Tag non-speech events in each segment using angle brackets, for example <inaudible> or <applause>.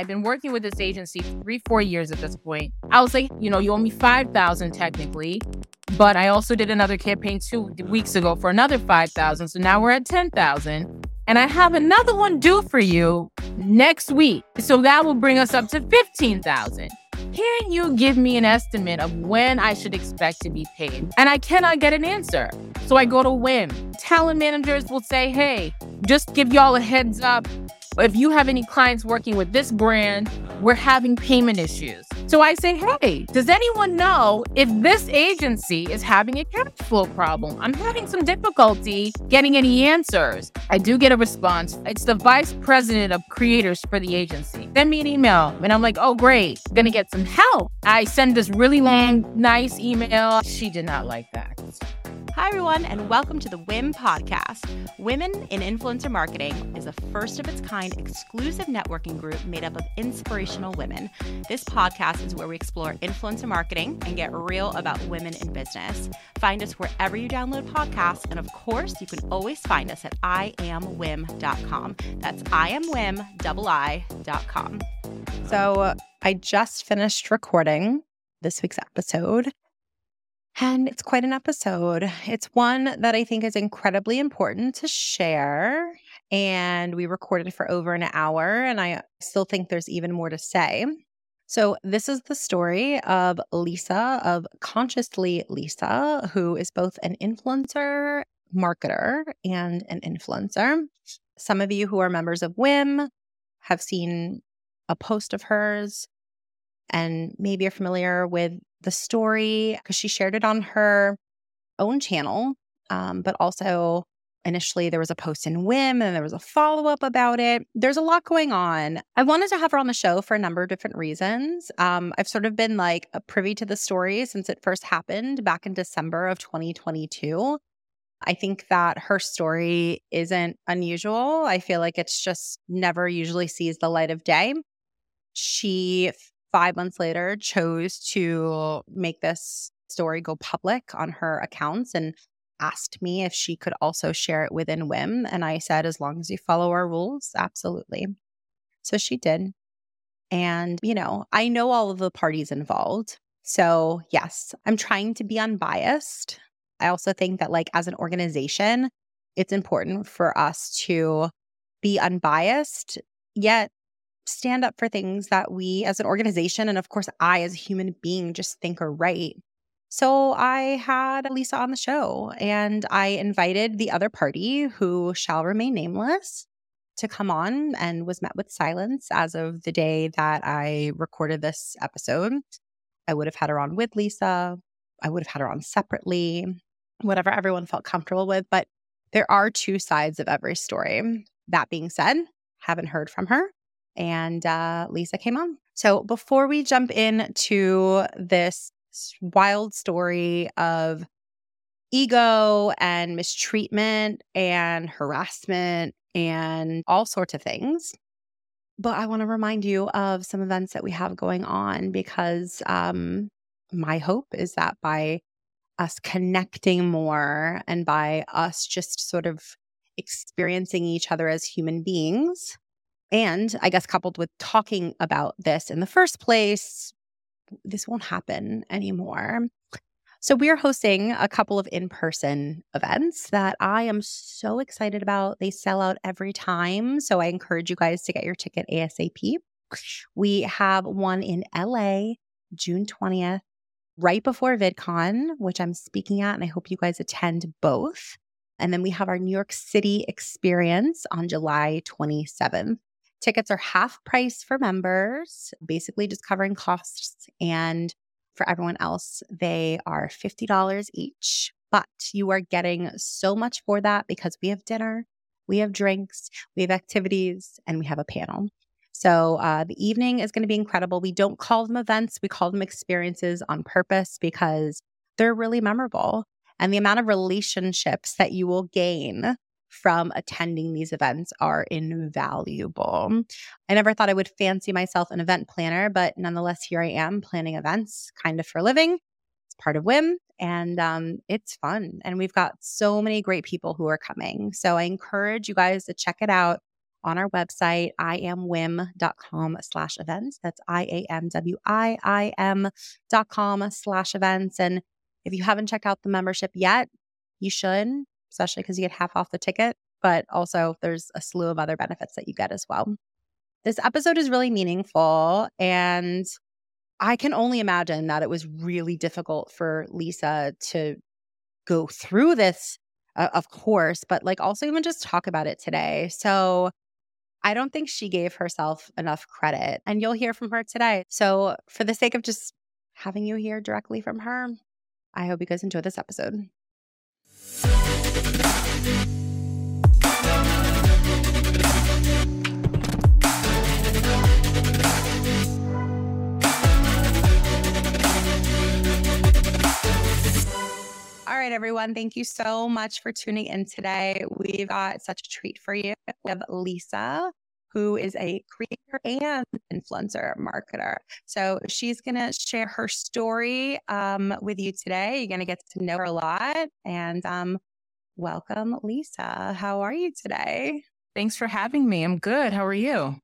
I've been working with this agency three, four years at this point. I was like, you know, you owe me 5,000 technically, but I also did another campaign two weeks ago for another 5,000. So now we're at 10,000. And I have another one due for you next week. So that will bring us up to 15,000. Can you give me an estimate of when I should expect to be paid? And I cannot get an answer. So I go to WIM. Talent managers will say, hey, just give y'all a heads up if you have any clients working with this brand, we're having payment issues. So I say, hey, does anyone know if this agency is having a cash flow problem? I'm having some difficulty getting any answers. I do get a response. It's the vice president of creators for the agency. Send me an email. And I'm like, oh, great. Gonna get some help. I send this really long, nice email. She did not like that. Hi, everyone, and welcome to the WIM podcast. Women in Influencer Marketing is a first of its kind exclusive networking group made up of inspirational women. This podcast is where we explore influencer marketing and get real about women in business. Find us wherever you download podcasts, and of course, you can always find us at iamwim.com. That's iamwim.com. So, I just finished recording this week's episode and it's quite an episode. It's one that I think is incredibly important to share. And we recorded for over an hour, and I still think there's even more to say. So, this is the story of Lisa, of Consciously Lisa, who is both an influencer, marketer, and an influencer. Some of you who are members of WIM have seen a post of hers and maybe you're familiar with the story because she shared it on her own channel, um, but also initially there was a post in WIM and there was a follow up about it. There's a lot going on. I wanted to have her on the show for a number of different reasons. Um, I've sort of been like privy to the story since it first happened back in December of 2022. I think that her story isn't unusual. I feel like it's just never usually sees the light of day. She five months later chose to make this story go public on her accounts and asked me if she could also share it within WIM. And I said, as long as you follow our rules, absolutely. So she did. And, you know, I know all of the parties involved. So, yes, I'm trying to be unbiased. I also think that, like, as an organization, it's important for us to be unbiased, yet stand up for things that we as an organization and of course I as a human being just think are right. So I had Lisa on the show and I invited the other party who shall remain nameless to come on and was met with silence as of the day that I recorded this episode. I would have had her on with Lisa. I would have had her on separately, whatever everyone felt comfortable with. But there are two sides of every story. That being said, haven't heard from her and uh, Lisa came on. So before we jump into this wild story of ego and mistreatment and harassment and all sorts of things. But I want to remind you of some events that we have going on because um, my hope is that by us connecting more and by us just sort of experiencing each other as human beings, and I guess coupled with talking about this in the first place, this won't happen anymore. So, we are hosting a couple of in person events that I am so excited about. They sell out every time. So, I encourage you guys to get your ticket ASAP. We have one in LA, June 20th, right before VidCon, which I'm speaking at, and I hope you guys attend both. And then we have our New York City experience on July 27th. Tickets are half price for members, basically just covering costs. And for everyone else, they are $50 each. But you are getting so much for that because we have dinner, we have drinks, we have activities, and we have a panel. So uh, the evening is going to be incredible. We don't call them events, we call them experiences on purpose because they're really memorable. And the amount of relationships that you will gain from attending these events are invaluable. I never thought I would fancy myself an event planner, but nonetheless, here I am planning events kind of for a living. It's part of WIM and um, it's fun. And we've got so many great people who are coming. So I encourage you guys to check it out. on our website, iamwim.com slash events. That's I-A-M-W-I-I-M dot com slash events. And if you haven't checked out the membership yet, you should, especially because you get half off the ticket. But also, there's a slew of other benefits that you get as well. This episode is really meaningful. And I can only imagine that it was really difficult for Lisa to go through this, uh, of course, but like also even just talk about it today. So I don't think she gave herself enough credit, and you'll hear from her today. So, for the sake of just having you hear directly from her, I hope you guys enjoy this episode. All right, everyone. Thank you so much for tuning in today. We've got such a treat for you. We have Lisa, who is a creator and influencer marketer. So she's going to share her story um, with you today. You're going to get to know her a lot. And um, welcome, Lisa. How are you today? Thanks for having me. I'm good. How are you?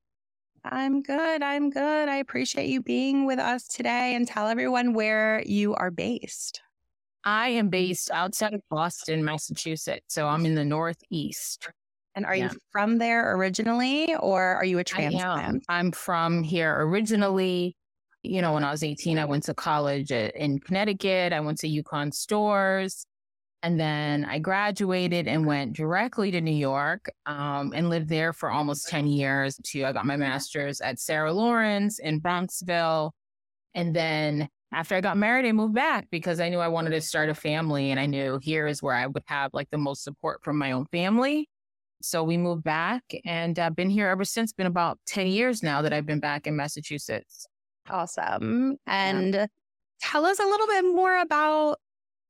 I'm good. I'm good. I appreciate you being with us today and tell everyone where you are based. I am based outside of Boston, Massachusetts. So I'm in the Northeast. And are yeah. you from there originally or are you a transplant? I'm from here originally. You know, when I was 18, I went to college in Connecticut. I went to UConn Storrs. And then I graduated and went directly to New York um, and lived there for almost 10 years. Too. I got my master's at Sarah Lawrence in Bronxville. And then after I got married, I moved back because I knew I wanted to start a family and I knew here is where I would have like the most support from my own family. So we moved back and I've uh, been here ever since. Been about 10 years now that I've been back in Massachusetts. Awesome. And yeah. tell us a little bit more about,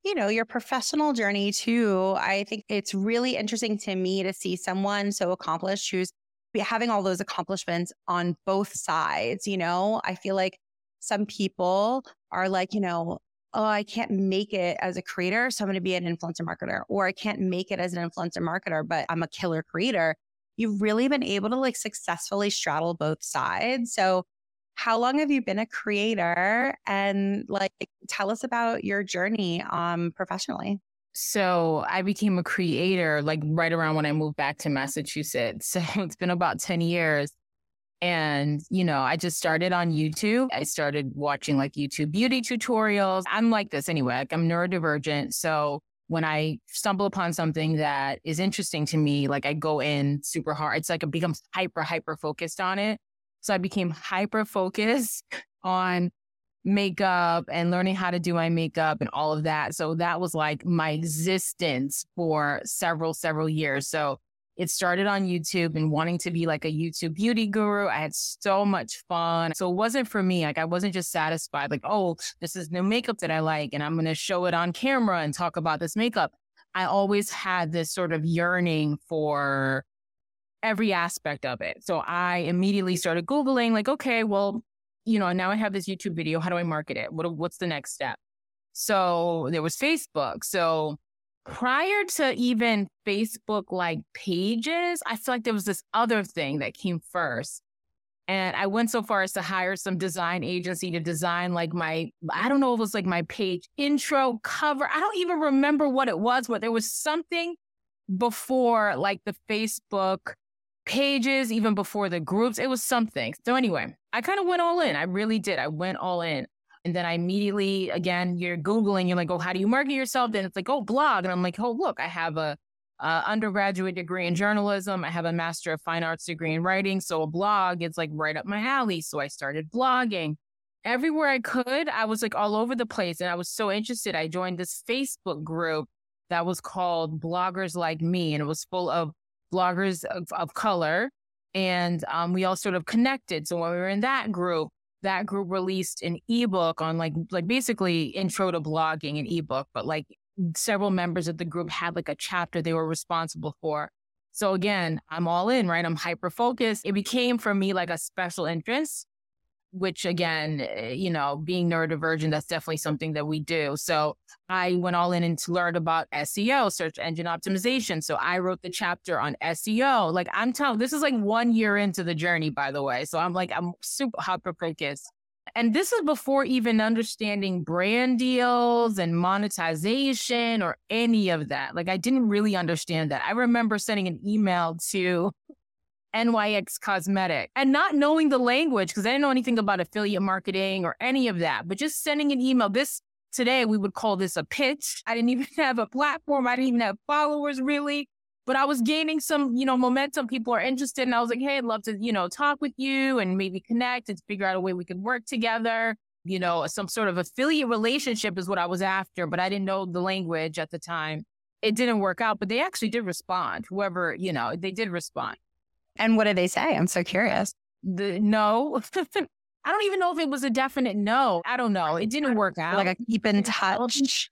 you know, your professional journey too. I think it's really interesting to me to see someone so accomplished who's having all those accomplishments on both sides. You know, I feel like some people are like, you know, oh, I can't make it as a creator. So I'm going to be an influencer marketer, or I can't make it as an influencer marketer, but I'm a killer creator. You've really been able to like successfully straddle both sides. So, how long have you been a creator? And like, tell us about your journey um, professionally. So I became a creator like right around when I moved back to Massachusetts. <laughs> So it's been about 10 years. And, you know, I just started on YouTube. I started watching like YouTube beauty tutorials. I'm like this anyway, like I'm neurodivergent. So when I stumble upon something that is interesting to me, like I go in super hard. It's like it becomes hyper, hyper focused on it. So I became hyper focused <laughs> on makeup and learning how to do my makeup and all of that. So that was like my existence for several, several years. So it started on YouTube and wanting to be like a YouTube beauty guru. I had so much fun. So it wasn't for me. Like I wasn't just satisfied, like, oh, this is new makeup that I like and I'm going to show it on camera and talk about this makeup. I always had this sort of yearning for every aspect of it. So I immediately started Googling, like, okay, well, you know, now I have this YouTube video. How do I market it? What, what's the next step? So there was Facebook. So prior to even Facebook like pages, I feel like there was this other thing that came first. And I went so far as to hire some design agency to design like my, I don't know if it was like my page intro cover. I don't even remember what it was, but there was something before like the Facebook pages, even before the groups. It was something. So anyway, I kind of went all in. I really did. I went all in. And then I immediately, again, you're Googling, you're like, oh, how do you market yourself? Then it's like, oh, blog. And I'm like, oh, look, I have a, a undergraduate degree in journalism. I have a master of fine arts degree in writing. So a blog is like right up my alley. So I started blogging. Everywhere I could, I was like all over the place. And I was so interested. I joined this Facebook group that was called Bloggers Like Me. And it was full of bloggers of, of color. And um, we all sort of connected. So when we were in that group, that group released an ebook on like like basically intro to blogging an ebook, but like several members of the group had like a chapter they were responsible for. So again, I'm all in, right? I'm hyper focused. It became for me like a special interest. Which again, eh, you know, being neurodivergent, that's definitely something that we do. So I went all in and learned about SEO, search engine optimization. So I wrote the chapter on SEO. Like I'm telling, this is like one year into the journey, by the way. So I'm like, I'm super hyper focused. And this is before even understanding brand deals and monetization or any of that. Like I didn't really understand that. I remember sending an email to NYX Cosmetic and not knowing the language because I didn't know anything about affiliate marketing or any of that, but just sending an email. This today we would call this a pitch. I didn't <laughs> even have a platform. I didn't even have followers really, but I was gaining some, you know, momentum. People are interested. And I was like, Hey, I'd love to, you know, talk with you and maybe connect and figure out a way we could work together. You know, some sort of affiliate relationship is what I was after, but I didn't know the language at the time. It didn't work out, but they actually did respond. Whoever, you know, they did respond. And what did they say? I'm so curious. The no. <laughs> I don't even know if it was a definite no. I don't know. It didn't work out. Like a keep in touch.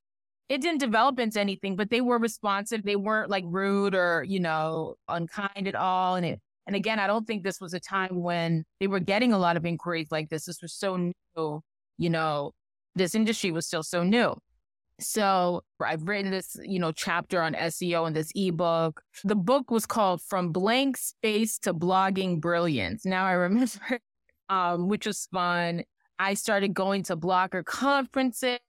It didn't develop into anything, but they were responsive. They weren't like rude or, you know, unkind at all. And it, and again, I don't think this was a time when they were getting a lot of inquiries like this. This was so new, you know, this industry was still so new. So I've written this, you know, chapter on SEO in this ebook. The book was called From Blank Space to Blogging Brilliance. Now I remember, <laughs> um, which was fun. I started going to blogger conferences.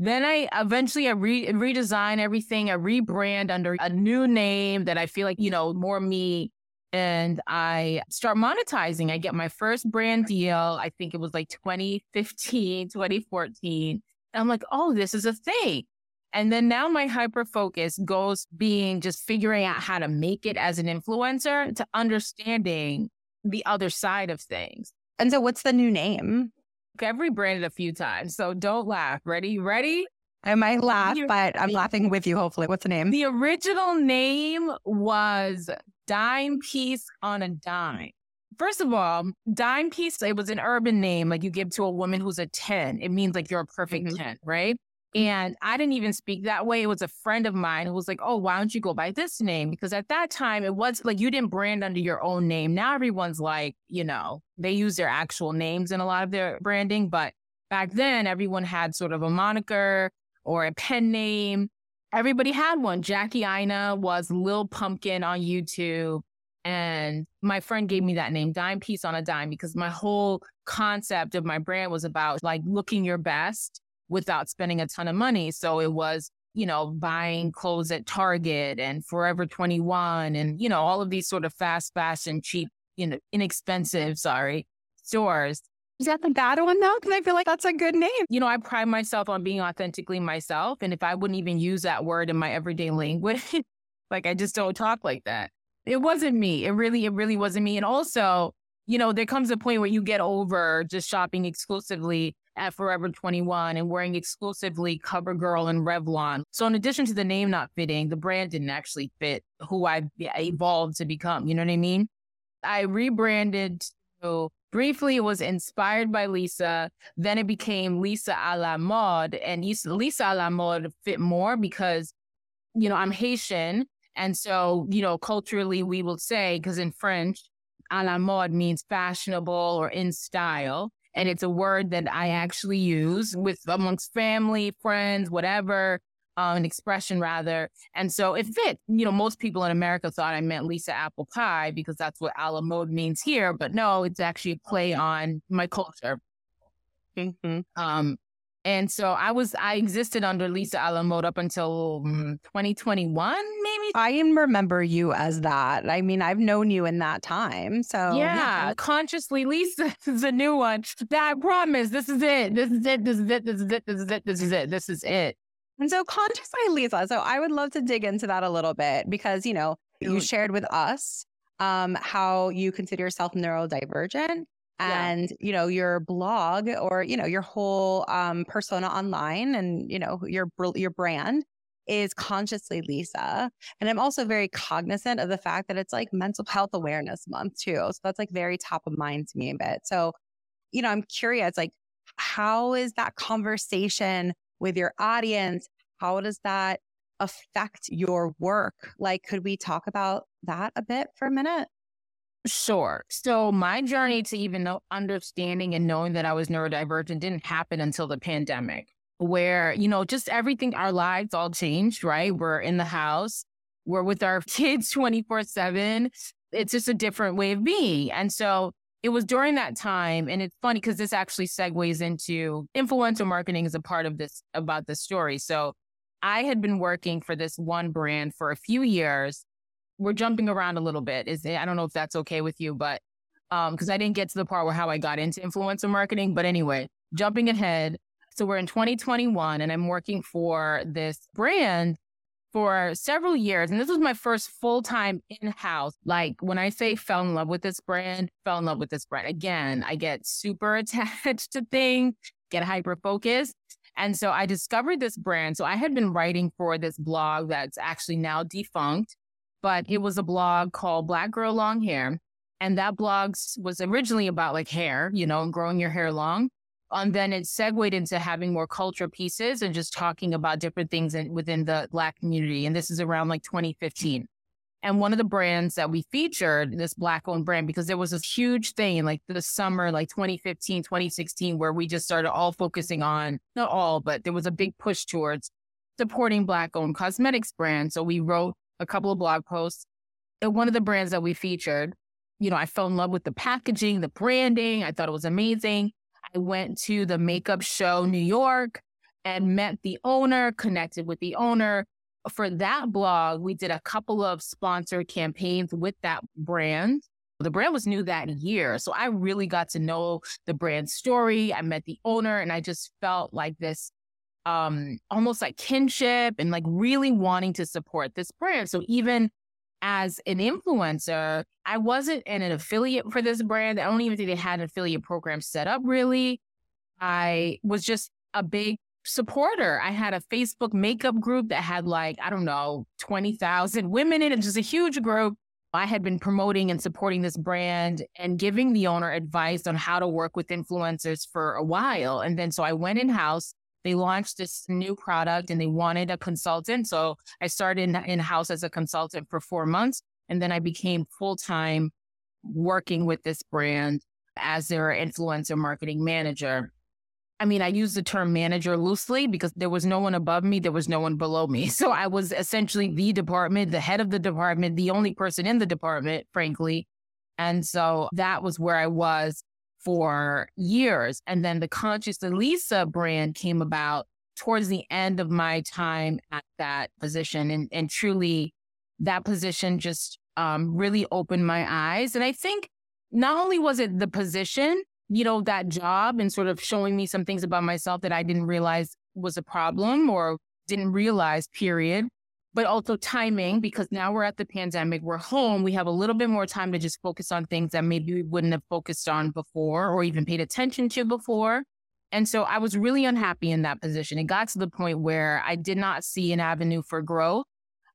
Then I eventually I re- redesign everything. I rebrand under a new name that I feel like, you know, more me. And I start monetizing. I get my first brand deal. I think it was like 2015, 2014 and I'm like, oh, this is a thing. And then now my hyper focus goes being just figuring out how to make it as an influencer to understanding the other side of things. And so what's the new name? I've rebranded a few times. So don't laugh. Ready? Ready? I might laugh, but I'm laughing with you, hopefully. What's the name? The original name was Dime Piece on a Dime. First of all, dime piece, it was an urban name like you give to a woman who's a 10. It means like you're a perfect mm-hmm. 10, right? And I didn't even speak that way. It was a friend of mine who was like, Oh, why don't you go by this name? Because at that time, it was like you didn't brand under your own name. Now everyone's like, you know, they use their actual names in a lot of their branding. But back then, everyone had sort of a moniker or a pen name. Everybody had one. Jackie Aina was Lil Pumpkin on YouTube. And my friend gave me that name, Dime Piece on a Dime, because my whole concept of my brand was about like looking your best without spending a ton of money. So it was, you know, buying clothes at Target and Forever 21 and, you know, all of these sort of fast fashion, cheap, you know, inexpensive, sorry, stores. Is that the bad one though? Because I feel like that's a good name. You know, I pride myself on being authentically myself. And if I wouldn't even use that word in my everyday language, <laughs> like I just don't talk like that it wasn't me. It really, it really wasn't me. And also, you know, there comes a point where you get over just shopping exclusively at Forever 21 and wearing exclusively CoverGirl and Revlon. So in addition to the name not fitting, the brand didn't actually fit who I evolved to become. You know what I mean? I rebranded to briefly it was inspired by Lisa. Then it became Lisa a la mode and Lisa a la mode fit more because, you know, I'm Haitian and so, you know, culturally, we will say, because in French, à la mode means fashionable or in style. And it's a word that I actually use with amongst family, friends, whatever, uh, an expression rather. And so it fit. You know, most people in America thought I meant Lisa Apple Pie because that's what a la mode means here. But no, it's actually a play on my culture. Mm-hmm. Um, and so I was, I existed under Lisa a la mode up until mm, 2021, maybe. I remember you as that. I mean, I've known you in that time. So yeah, yeah. consciously Lisa <laughs> is a new one. That I promise. This is it. This is it. This is it. This is it. This is it. This is it. This is it. And so consciously Lisa. So I would love to dig into that a little bit because, you know, you shared with us um, how you consider yourself neurodivergent and yeah. you know your blog or you know your whole um, persona online and you know your your brand is consciously Lisa. And I'm also very cognizant of the fact that it's like mental health awareness month too. So that's like very top of mind to me a bit. So, you know, I'm curious, like, how is that conversation with your audience? How does that affect your work? Like, could we talk about that a bit for a minute? Sure. So my journey to even know, understanding and knowing that I was neurodivergent didn't happen until the pandemic, where, you know, just everything, our lives all changed, right? We're in the house, we're with our <laughs> kids 24 7. It's just a different way of being. And so it was during that time, and it's funny because this actually segues into influencer marketing as a part of this about this story. So I had been working for this one brand for a few years. We're jumping around a little bit. Is I don't know if that's okay with you, but um, because I didn't get to the part where how I got into influencer marketing. But anyway, jumping ahead. So we're in 2021 and I'm working for this brand for several years. And this was my first full time in house. Like when I say fell in love with this brand, fell in love with this brand. Again, I get super <laughs> attached to things, get hyper focused. And so I discovered this brand. So I had been writing for this blog that's actually now defunct, but it was a blog called Black Girl Long Hair. And that blog was originally about like hair, you know, and growing your hair long. And then it segued into having more culture pieces and just talking about different things in, within the Black community. And this is around like 2015. And one of the brands that we featured, this Black owned brand, because there was this huge thing like the summer, like 2015, 2016, where we just started all focusing on, not all, but there was a big push towards supporting Black owned cosmetics brands. So we wrote a couple of blog posts. And one of the brands that we featured, you know, I fell in love with the packaging, the branding. I thought it was amazing. I went to the makeup show New York and met the owner, connected with the owner. For that blog, we did a couple of sponsored campaigns with that brand. The brand was new that year. So I really got to know the brand story. I met the owner and I just felt like this um almost like kinship and like really wanting to support this brand. So even as an influencer, I wasn't an affiliate for this brand. I don't even think they had an affiliate program set up really. I was just a big supporter. I had a Facebook makeup group that had like, I don't know, 20,000 women in it, just a huge group. I had been promoting and supporting this brand and giving the owner advice on how to work with influencers for a while. And then so I went in house they launched this new product and they wanted a consultant. So I started in house as a consultant for four months. And then I became full time working with this brand as their influencer marketing manager. I mean, I use the term manager loosely because there was no one above me, there was no one below me. <laughs> So I was essentially the department, the head of the department, the only person in the department, frankly. And so that was where I was for years. And then the Consciously Lisa brand came about towards the end of my time at that position. And, and truly, that position just um, really opened my eyes. And I think not only was it the position, you know, that job and sort of showing me some things about myself that I didn't realize was a problem or didn't realize, period but also timing because now we're at the pandemic, we're home, we have a little bit more time to just focus on things that maybe we wouldn't have focused on before or even paid attention to before. And so I was really unhappy in that position. It got to the point where I did not see an avenue for growth.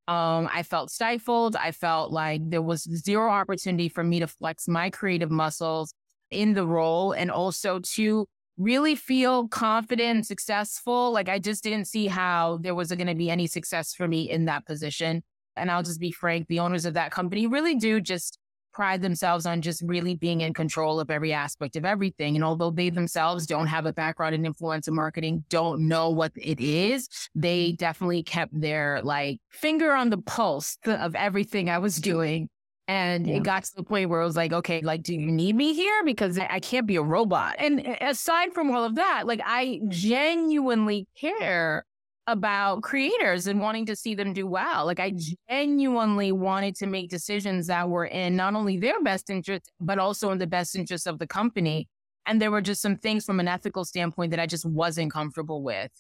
Um, I felt stifled. I felt like there was zero opportunity for me to flex my creative muscles in the role and also to really feel confident and successful. Like I just didn't see how there was going to be any success for me in that position. And I'll just be frank, the owners of that company really do just pride themselves on just really being in control of every aspect of everything. And although they themselves don't have a background in influencer marketing, don't know what it is, they definitely kept their like finger on the pulse of everything I was doing and yeah. it got to the point where it was like, okay, like, do you need me here? Because I can't be a robot. And eh, aside from all of that, like, I genuinely care about creators and wanting to see them do well. Like, I genuinely wanted to make decisions that were in not only their best interest, but also in the best interest of the company. And there were just some things from an ethical standpoint that I just wasn't comfortable with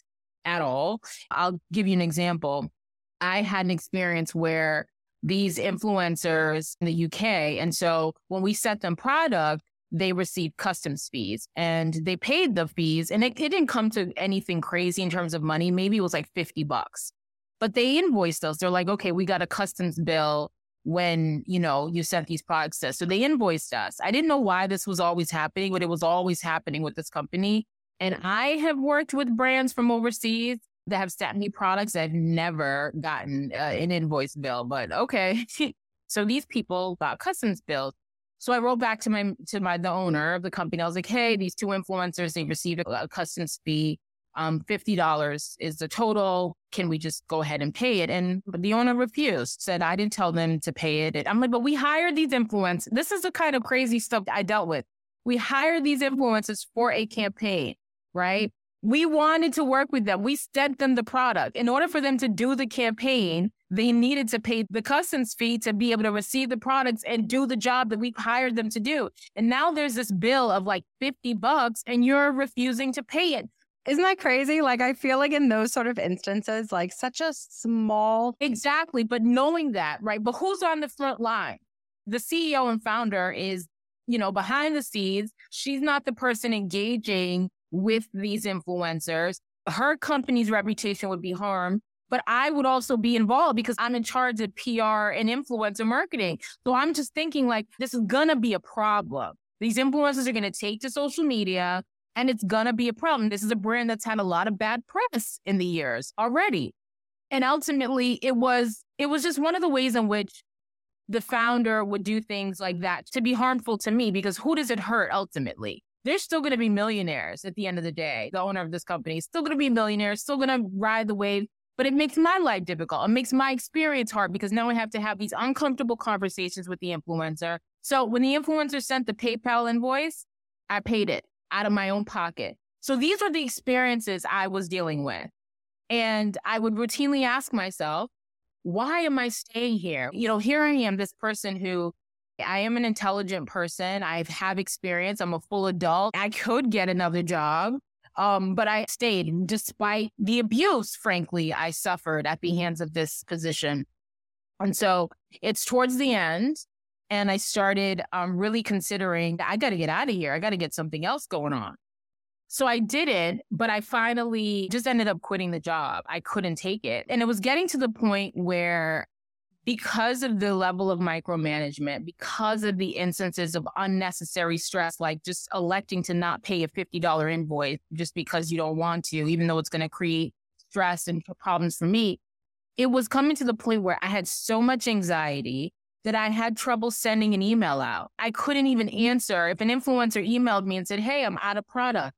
at all. I'll give you an example. I had an experience where these influencers in the UK. And so when we sent them product, they received customs fees and they paid the fees and it, it didn't come to anything crazy in terms of money. Maybe it was like 50 bucks, but they invoiced us. They're like, okay, we got a customs bill when, you know, you sent these products to us. So they invoiced us. I didn't know why this was always happening, but it was always happening with this company. And I have worked with brands from overseas that have sent me products have never gotten uh, an invoice bill, but okay. <laughs> so these people got customs bills. So I wrote back to my to my the owner of the company. I was like, "Hey, these two influencers they received a, a customs fee. Um, fifty dollars is the total. Can we just go ahead and pay it?" And the owner refused. Said I didn't tell them to pay it. I'm like, "But we hired these influencers. This is the kind of crazy stuff I dealt with. We hired these influencers for a campaign, right? We wanted to work with them. We sent them the product. In order for them to do the campaign, they needed to pay the customs fee to be able to receive the products and do the job that we hired them to do. And now there's this bill of like 50 bucks and you're refusing to pay it. Isn't that crazy? Like, I feel like in those sort of instances, like such a small. Exactly. But knowing that, right? But who's on the front line? The CEO and founder is, you know, behind the scenes. She's not the person engaging with these influencers. Her company's reputation would be harmed but I would also be involved because I'm in charge of PR and influencer marketing. So I'm just thinking like, this is to be a problem. These influencers are to take to social media and it's to be a problem. This is a brand that's had a lot of bad press in the years already. And ultimately it was, it was just one of the ways in which the founder would do things like that to be harmful to me because who does it hurt ultimately? They're still going to be millionaires at the end of the day. The owner of this company is still going to be millionaires, still going to ride the wave but it makes my life difficult. It makes my experience hard because now I have to have these uncomfortable conversations with the influencer. So when the influencer sent the PayPal invoice, I paid it out of my own pocket. So these are the experiences I was dealing with. And I would routinely ask myself, why am I staying here? You know, here I am, this person who I am an intelligent person. I have experience. I'm a full adult. I could get another job. Um, but I stayed despite the abuse, frankly, I suffered at the hands of this position. And so it's towards the end. And I started um, really considering I got to get out of here. I got to get something else going on. So I did it, but I finally just ended up quitting the job. I couldn't take it. And it was getting to the point where because of the level of micromanagement, because of the instances of unnecessary stress, like just electing to not pay a $50 invoice just because you don't want to, even though it's going to create stress and problems for me, it was coming to the point where I had so much anxiety that I had trouble sending an email out. I couldn't even answer if an influencer emailed me and said, Hey, I'm out of product.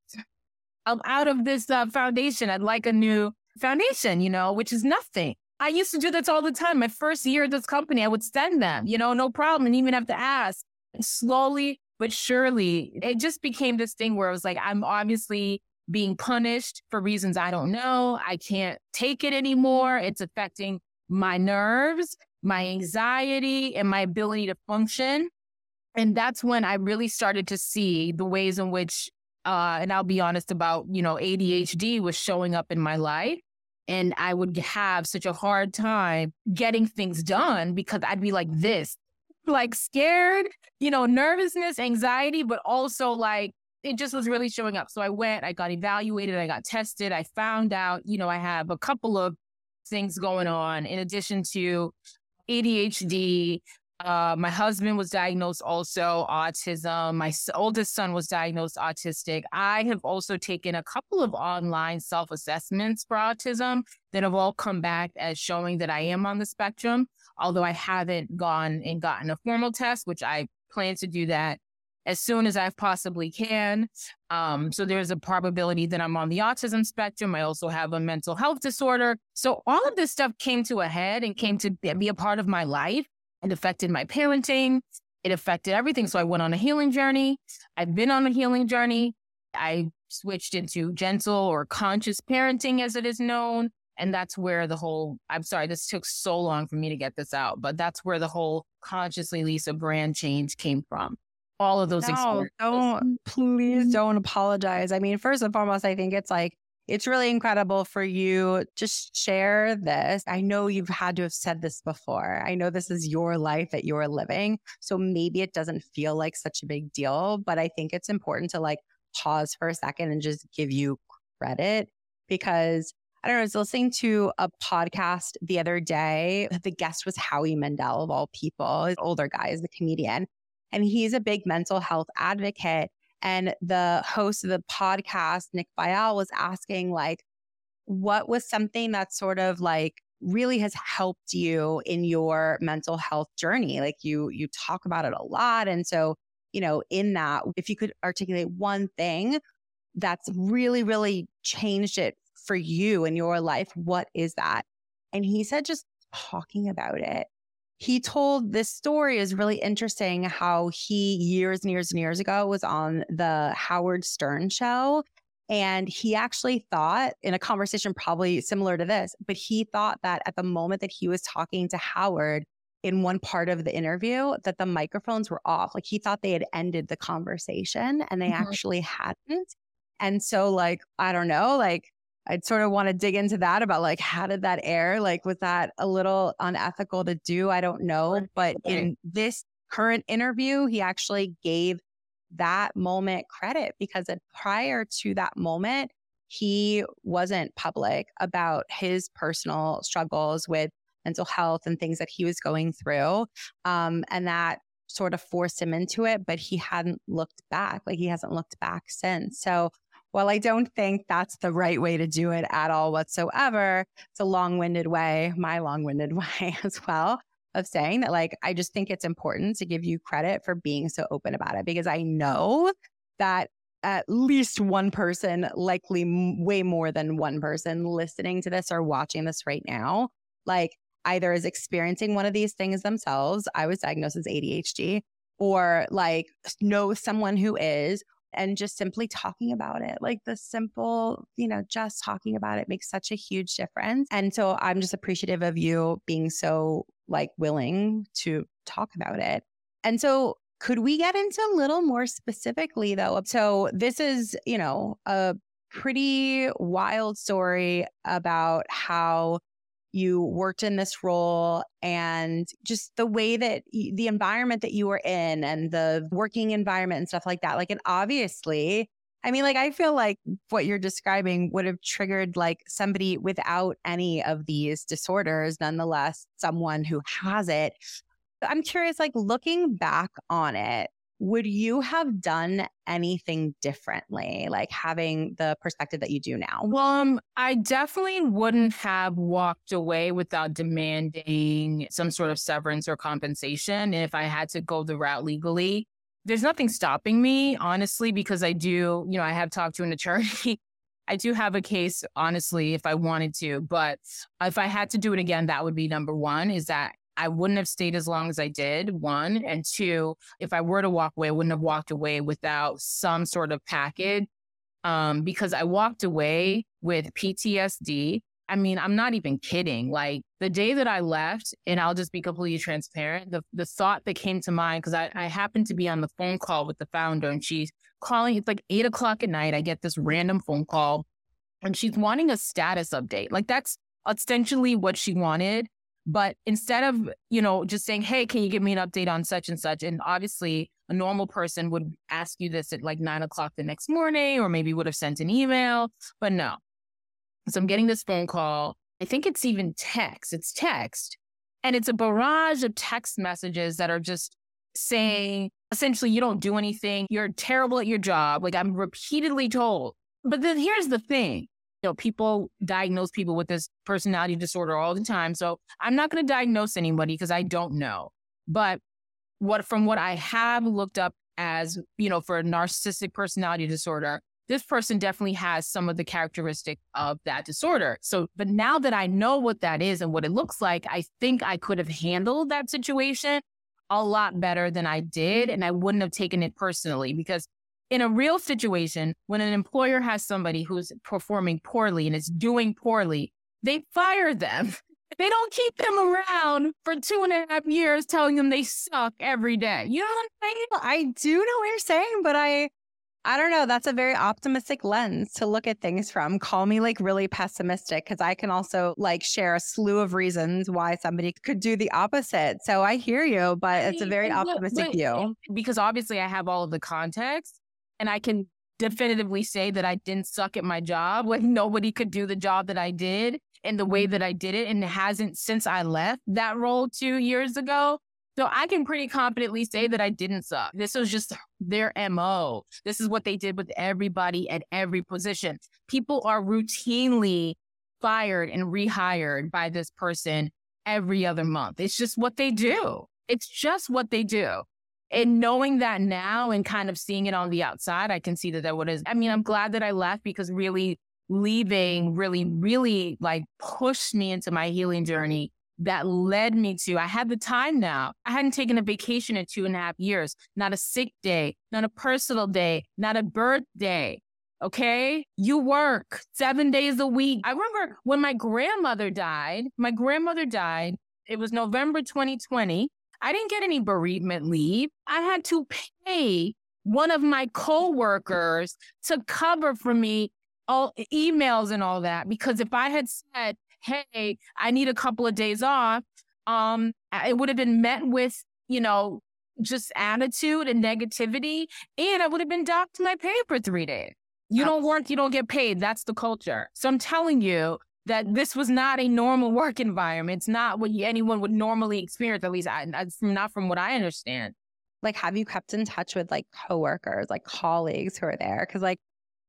I'm out of this uh, foundation. I'd like a new foundation, you know, which is nothing. I used to do this all the time. My first year at this company, I would send them, you know, no problem, and even have to ask. And slowly but surely, it just became this thing where it was like, I'm obviously being punished for reasons I don't know. I can't take it anymore. It's affecting my nerves, my anxiety, and my ability to function. And that's when I really started to see the ways in which, uh, and I'll be honest about, you know, ADHD was showing up in my life. And I would have such a hard time getting things done because I'd be like this, like scared, you know, nervousness, anxiety, but also like it just was really showing up. So I went, I got evaluated, I got tested. I found out, you know, I have a couple of things going on in addition to ADHD, uh, my husband was diagnosed also autism. My oldest son was diagnosed autistic. I have also taken a couple of online self assessments for autism that have all come back as showing that I am on the spectrum, although I haven't gone and gotten a formal test, which I plan to do that as soon as I possibly can. Um, so there's a probability that I'm on the autism spectrum. I also have a mental health disorder. So all of this stuff came to a head and came to be a part of my life. It affected my parenting. It affected everything. So I went on a healing journey. I've been on a healing journey. I switched into gentle or conscious parenting as it is known. And that's where the whole, I'm sorry, this took so long for me to get this out, but that's where the whole consciously Lisa brand change came from. All of those no, Don't, please mm-hmm. don't apologize. I mean, first and foremost, I think it's like it's really incredible for you to share this. I know you've had to have said this before. I know this is your life that you're living. So maybe it doesn't feel like such a big deal, but I think it's important to like pause for a second and just give you credit because I don't know. I was listening to a podcast the other day. The guest was Howie Mandel of all people, his older guy is the comedian. And he's a big mental health advocate. And the host of the podcast, Nick Viall, was asking like, what was something that sort of like really has helped you in your mental health journey. Like you, you talk about it a lot. And so, you know, in that, if you could articulate one thing that's really, really changed it for you in your life, what is that? And he said, just talking about it. He told this story is really interesting how he years and years and years ago was on the Howard Stern show and he actually thought in a conversation probably similar to this, but he thought that at the moment that he was talking to Howard in one part of the interview, that the microphones were off. Like he thought they had ended the conversation and they mm-hmm. actually hadn't. And so, like, I don't know, like, I'd sort of want to dig into that about like, how did that air? Like, was that a little unethical to do? I don't know. But in this current interview, he actually gave that moment credit because prior to that moment, he wasn't public about his personal struggles with mental health and things that he was going through. Um, and that sort of forced him into it, but he hadn't looked back. Like he hasn't looked back since. So while I don't think that's the right way to do it at all whatsoever, it's a long winded way, my long winded <laughs> way as well of saying that like I just think it's important to give you credit for being so open about it because I know that at least one person, likely way more than one person listening to this or watching this right now, like either is experiencing one of these things themselves. I was diagnosed as ADHD or like know someone who is and just simply talking about it. Like the simple, you know, just talking about it makes such a huge difference. And so I'm just appreciative of you being so like willing to talk about it. And so could we get into a little more specifically though? So this is, you know, a pretty wild story about how you worked in this role and just the way that the environment that you were in and the working environment and stuff like that. Like, and obviously, I mean, like, I feel like what you're describing would have triggered like somebody without any of these disorders, nonetheless, someone who has it. I'm curious, like, looking back on it, would you have done anything differently, like having the perspective that you do now? Well, um, I definitely wouldn't have walked away without demanding some sort of severance or compensation if I had to go the route legally. There's nothing stopping me, honestly, because I do, you know, I have talked to an <laughs> attorney. I do have a case, honestly, if I wanted to, but if I had to do it again, that would be number one is that I wouldn't have stayed as long as I did, one. And two, if I were to walk away, I wouldn't have walked away without some sort of package um, because I walked away with PTSD. I mean, I'm not even kidding. Like the day that I left, and I'll just be completely transparent, the, the thought that came to mind, because I, I happened to be on the phone call with the founder and she's calling, it's like eight o'clock at night. I get this random phone call and she's wanting a status update. Like that's essentially what she wanted. But instead of, you know, just saying, hey, can you give me an update on such and such? And obviously, a normal person would ask you this at like nine o'clock the next morning, or maybe would have sent an email, but no. So I'm getting this phone call. I think it's even text. It's text. And it's a barrage of text messages that are just saying, essentially, you don't do anything. You're terrible at your job. Like I'm repeatedly told. But then here's the thing know, people diagnose people with this personality disorder all the time. So I'm not going to diagnose anybody because I don't know. But what from what I have looked up as, you know, for a narcissistic personality disorder, this person definitely has some of the characteristic of that disorder. So, but now that I know what that is and what it looks like, I think I could have handled that situation a lot better than I did. And I wouldn't have taken it personally because in a real situation, when an employer has somebody who's performing poorly and is doing poorly, they fire them. <laughs> They don't keep them around for two and a half years telling them they suck every day. You know what I'm saying? I do know what you're saying, but I I don't know. That's a very optimistic lens to look at things from. Call me like really pessimistic because I can also like share a slew of reasons why somebody could do the opposite. So I hear you, but it's a very optimistic view. Because obviously I have all of the context and I can definitively say that I didn't suck at my job. Like nobody could do the job that I did in the way mm-hmm. that I did it. And it hasn't since I left that role two years ago. So I can pretty confidently say that I didn't suck. This was just their MO. This is what they did with everybody at every position. People are routinely fired and rehired by this person every other month. It's just what they do. It's just what they do. And knowing that now and kind of seeing it on the outside, I can see that that what is. I mean, I'm glad that I left because really leaving really, really like pushed me into my healing journey that led me to I had the time now. I hadn't taken a vacation in two and a half years, not a sick day, not a personal day, not a birthday. Okay. You work seven days a week. I remember when my grandmother died, my grandmother died. It was November 2020. I didn't get any bereavement leave. I had to pay one of my coworkers to cover for me all emails and all that because if I had said, "Hey, I need a couple of days off," um, it would have been met with, you know, just attitude and negativity, and I would have been docked my pay for three days. You don't work, you don't get paid. That's the culture. So I'm telling you that this was not a normal work environment. It's not what anyone would normally experience, at least I, not from what I understand. Like, have you kept in touch with like coworkers, like colleagues who are there? Because like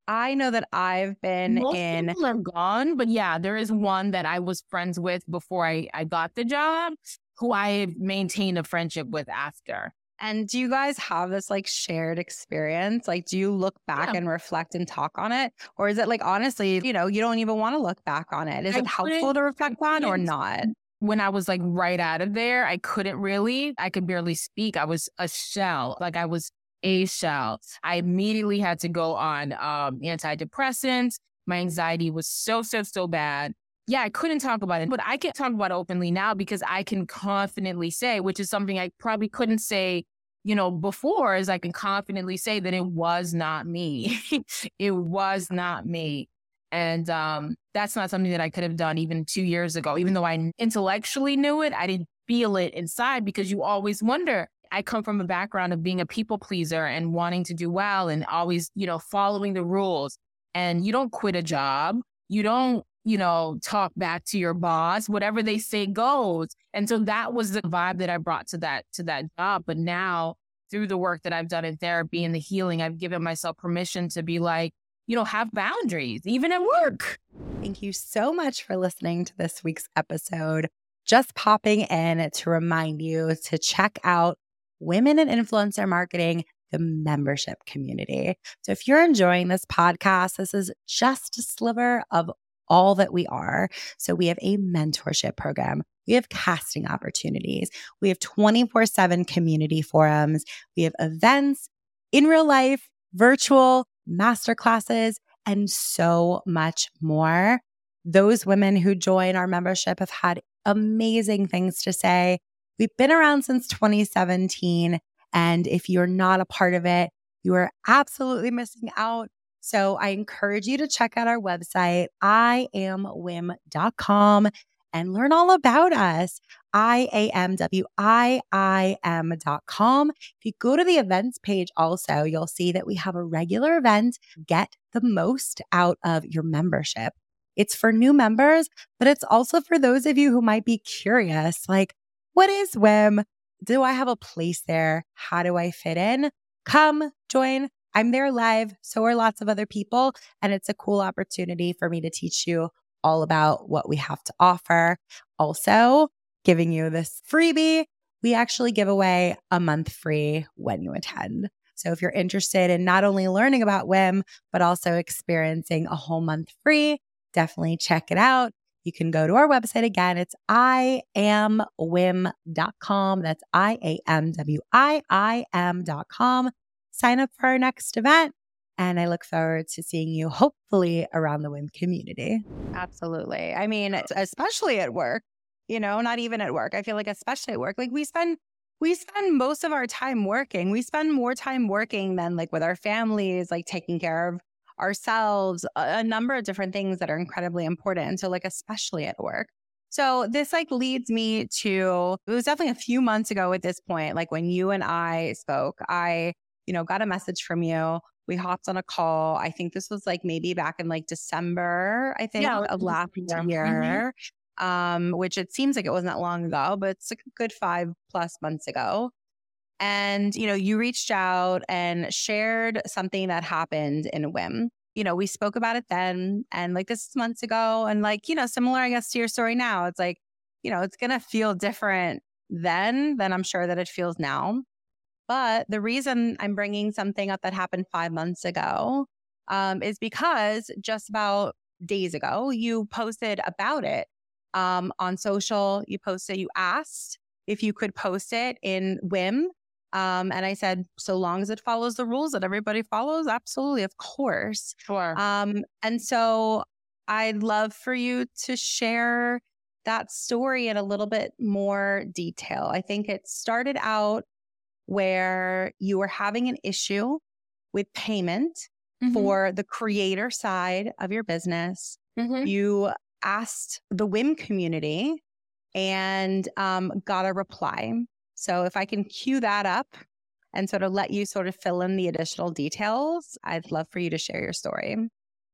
I know that I've been Most in. People are gone, but yeah, there is one that I was friends with before I, I got the job, who I maintained a friendship with after. And do you guys have this like shared experience? Like, do you look back yeah. and reflect and talk on it? Or is it like, honestly, you know, you don't even want to look back on it? Is I it helpful to reflect on or not? When I was like right out of there, I couldn't really, I could barely speak. I was a shell. Like I was a shell. I immediately had to go on um, antidepressants. My anxiety was so, so, so bad. Yeah, I couldn't talk about it, but I can talk about it openly now because I can confidently say, which is something I probably couldn't say, you know, before, is I can confidently say that it was not me. <laughs> it was not me. And um, that's not something that I could have done even two years ago. Even though I intellectually knew it, I didn't feel it inside because you always wonder. I come from a background of being a people pleaser and wanting to do well and always, you know, following the rules. And you don't quit a job. You don't you know, talk back to your boss, whatever they say goes. And so that was the vibe that I brought to that to that job. But now through the work that I've done in therapy and the healing, I've given myself permission to be like, you know, have boundaries, even at work. Thank you so much for listening to this week's episode. Just popping in to remind you to check out Women in Influencer Marketing, the membership community. So if you're enjoying this podcast, this is just a sliver of all that we are. So we have a mentorship program. We have casting opportunities. We have 24 7 community forums. We have events in real life, virtual, masterclasses, and so much more. Those women who join our membership have had amazing things to say. We've been around since 2017. And if you're not a part of it, you are absolutely missing out. So I encourage you to check out our website, iamwim.com, and learn all about us. I-A-M-W-I-I-M.com. If you go to the events page also, you'll see that we have a regular event. Get the most out of your membership. It's for new members, but it's also for those of you who might be curious, like, what is WIM? Do I have a place there? How do I fit in? Come join I'm there live. So are lots of other people. And it's a cool opportunity for me to teach you all about what we have to offer. Also, giving you this freebie. We actually give away a month free when you attend. So if you're interested in not only learning about WIM, but also experiencing a whole month free, definitely check it out. You can go to our website again. It's iamwim.com. That's I A M W I I M.com sign up for our next event. And I look forward to seeing you hopefully around the WIM community. Absolutely. I mean, especially at work, you know, not even at work. I feel like, especially at work, like we spend we spend most of our time working. We spend more time working than like with our families, like taking care of ourselves, a, a number of different things that are incredibly important. So, like, especially at work. So, this like leads me to it was definitely a few months ago at this point, like when you and I spoke, I you know, got a message from you. We hopped on a call. I think this was like maybe back in like December, I think, yeah, of last year. Mm-hmm. Um, which it seems like it wasn't that long ago, but it's like a good five plus months ago. And, you know, you reached out and shared something that happened in WIM. you know, we spoke about it then and like this is months ago. And like, you know, similar, I guess, to your story now. It's like, you know, it's going to feel different then than I'm sure that it feels now. But the reason I'm bringing something up that happened five months ago um, is because just about days ago, you posted about it um, on social. You posted, you asked if you could post it in WIM. Um, and I said, so long as it follows the rules that everybody follows, absolutely, of course. Sure. Um, and so I'd love for you to share that story in a little bit more detail. I think it started out where you were having an issue with payment mm-hmm. for the creator side of your business. Mm-hmm. You asked the WIM community and um, got a reply. So if I can cue that up and sort of let you sort of fill in the additional details, I'd love for you to share your story.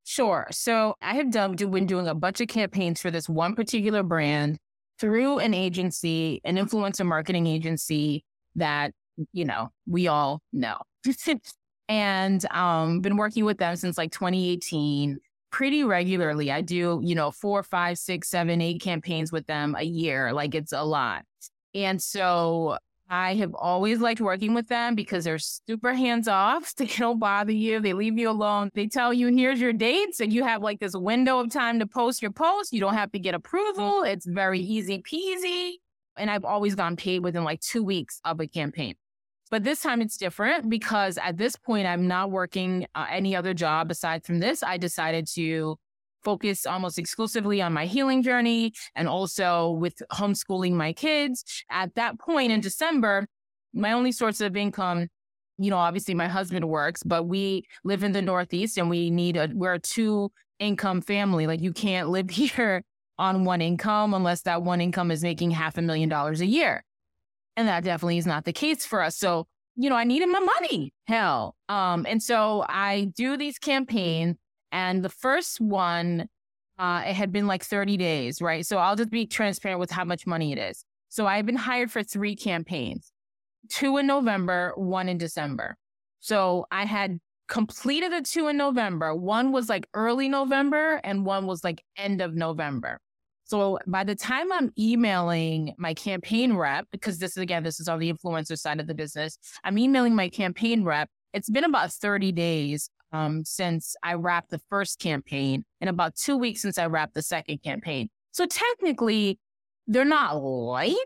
Sure. So I have done been doing a bunch of campaigns for this one particular brand through an agency, an influencer marketing agency that you know, we all know. <laughs> and um, been working with them since like 2018 pretty regularly. I do, you know, four, five, six, seven, eight campaigns with them a year. Like it's a lot. And so I have always liked working with them because they're super hands off. <laughs> They don't bother you. They leave you alone. They tell you, here's your dates. And you have like this window of time to post your post. You don't have to get approval. It's very easy peasy. And I've always gone paid within like two weeks of a campaign. But this time it's different because at this point, I'm not working uh, any other job aside from this. I decided to focus almost exclusively on my healing journey and also with homeschooling my kids. At that point in December, my only source of income, you know, obviously my husband works, but we live in the Northeast and we need a, we're a two income family. Like you can't live <laughs> here on one income unless that one income is making half a million dollars a year. And that definitely is not the case for us. So, you know, I needed my money. Hell. Um, and so I do these campaigns and the first one, uh, it had been like 30 days, right? So I'll just be transparent with how much money it is. So I've been hired for three campaigns, two in November, one in December. So I had completed the two in November. One was like early November and one was like end of November. So by the time I'm emailing my campaign rep, because this is again, this is on the influencer side of the business, I'm emailing my campaign rep. It's been about 30 days um, since I wrapped the first campaign and about two weeks since I wrapped the second campaign. So technically, they're not late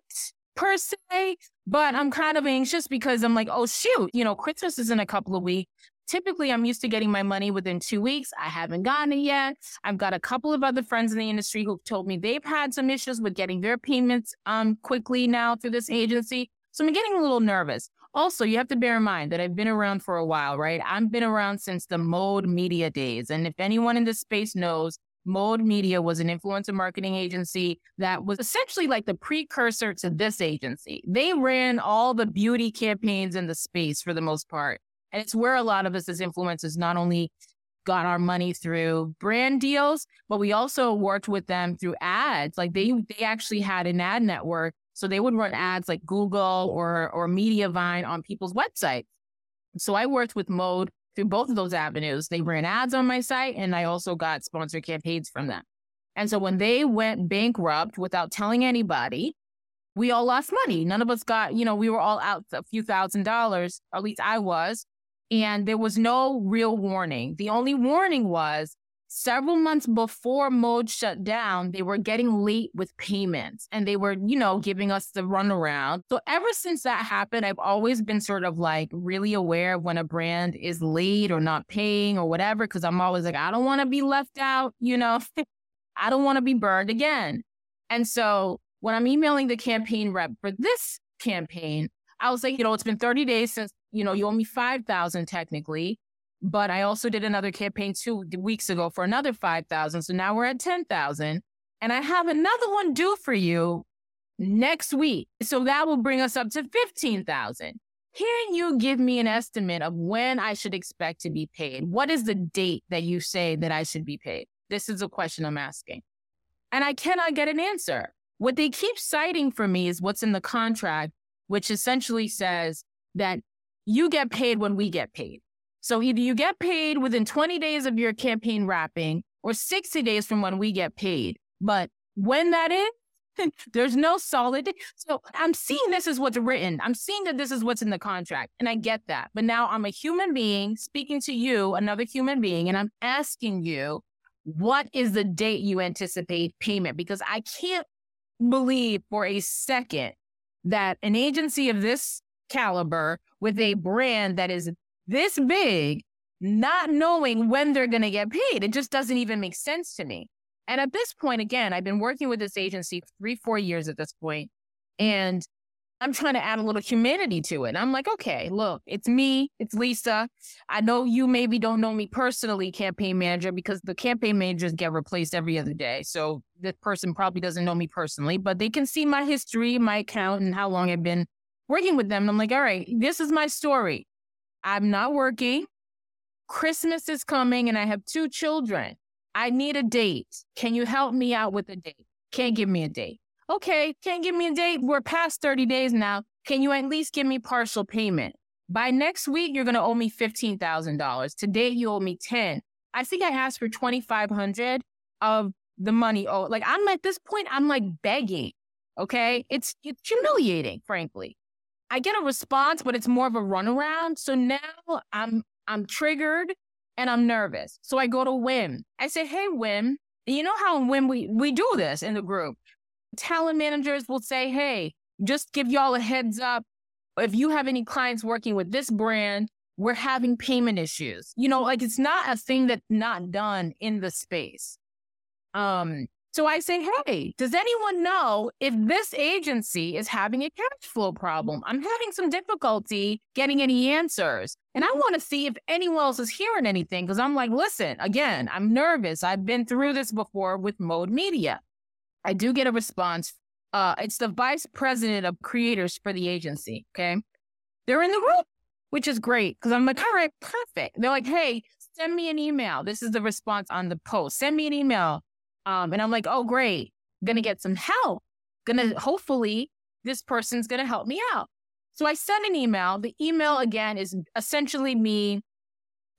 per se, but I'm kind of anxious because I'm like, oh shoot, you know, Christmas is in a couple of weeks. Typically, I'm used to getting my money within two weeks. I haven't gotten it yet. I've got a couple of other friends in the industry who've told me they've had some issues with getting their payments um, quickly now through this agency. So I'm getting a little nervous. Also, you have to bear in mind that I've been around for a while, right? I've been around since the Mode Media days. And if anyone in this space knows, Mode Media was an influencer marketing agency that was essentially like the precursor to this agency. They ran all the beauty campaigns in the space for the most part. And it's where a lot of us as influencers not only got our money through brand deals, but we also worked with them through ads. Like they they actually had an ad network. So they would run ads like Google or or Mediavine on people's websites. So I worked with Mode through both of those avenues. They ran ads on my site and I also got sponsored campaigns from them. And so when they went bankrupt without telling anybody, we all lost money. None of us got, you know, we were all out a few thousand dollars, at least I was and there was no real warning. The only warning was several months before mode shut down, they were getting late with payments and they were, you know, giving us the runaround. So ever since that happened, I've always been sort of like really aware of when a brand is late or not paying or whatever, because I'm always like, I don't want to be left out, you know, <laughs> I don't want to be burned again. And so when I'm emailing the campaign rep for this campaign, I was like, you know, it's been 30 days since you know, you owe me 5,000 technically, but I also did another campaign two weeks ago for another 5,000. So now we're at 10,000 and I have another one due for you next week. So that will bring us up to 15,000. Can you give me an estimate of when I should expect to be paid? What is the date that you say that I should be paid? This is a question I'm asking. And I cannot get an answer. What they keep citing for me is what's in the contract, which essentially says that you get paid when we get paid. So either you get paid within 20 days of your campaign wrapping or 60 days from when we get paid. But when that is, <laughs> there's no solid. So I'm seeing this is what's written. I'm seeing that this is what's in the contract. And I get that. But now I'm a human being speaking to you, another human being, and I'm asking you, what is the date you anticipate payment? Because I can't believe for a second that an agency of this caliber with a mm-hmm. brand that is this big, not knowing when they're going to get paid. It just doesn't even make sense to me. And at this point, again, I've been working with this agency three, four years at this point, and I'm trying to add a little humanity to it. I'm like, okay, look, it's me, it's Lisa. I know you maybe don't know me personally, campaign manager, because the campaign managers get replaced every other day. So this person probably doesn't know me personally, but they can see my history, my account, and how long I've been working with them. I'm like, all right, this is my story. I'm not working. Christmas is coming and I have two children. I need a date. Can you help me out with a date? Can't give me a date. Okay, can't give me a date. We're past 30 days now. Can you at least give me partial payment? By next week, you're going to owe me $15,000. Today, you owe me 10. I think I asked for 2,500 of the money. Oh, like I'm at this point, I'm like begging. Okay. It's, it's humiliating, frankly. I get a response, but it's more of a runaround. So now I'm, I'm triggered and I'm nervous. So I go to Wim. I say, Hey, Wim, you know how when we, we do this in the group, talent managers will say, Hey, just give y'all a heads up. If you have any clients working with this brand, we're having payment issues. You know, like it's not a thing that's not done in the space. Um, so I say, hey, does anyone know if this agency is having a cash flow problem? I'm having some difficulty getting any answers. And I want to see if anyone else is hearing anything because I'm like, listen, again, I'm nervous. I've been through this before with Mode Media. I do get a response. Uh, it's the vice president of creators for the agency. Okay. They're in the room, which is great because I'm like, all right, perfect. They're like, hey, send me an email. This is the response on the post. Send me an email um, and I'm like, oh, great. Gonna get some help. Gonna, hopefully, this person's gonna help me out. So I send an email. The email again is essentially me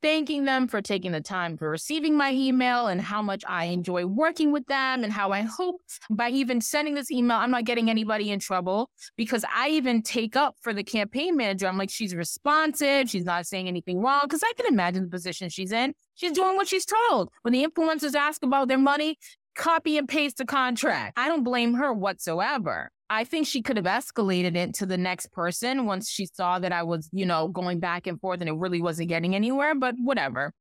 thanking them for taking the time for receiving my email and how much I enjoy working with them and how I hope by even sending this email, I'm not getting anybody in trouble because I even take up for the campaign manager. I'm like, she's responsive. She's not saying anything wrong because I can imagine the position she's in. She's doing what she's told. When the influencers ask about their money, copy and paste the contract. I don't blame her whatsoever. I think she could have escalated it to the next person once she saw that I was, you know, going back and forth and it really wasn't getting anywhere, but whatever.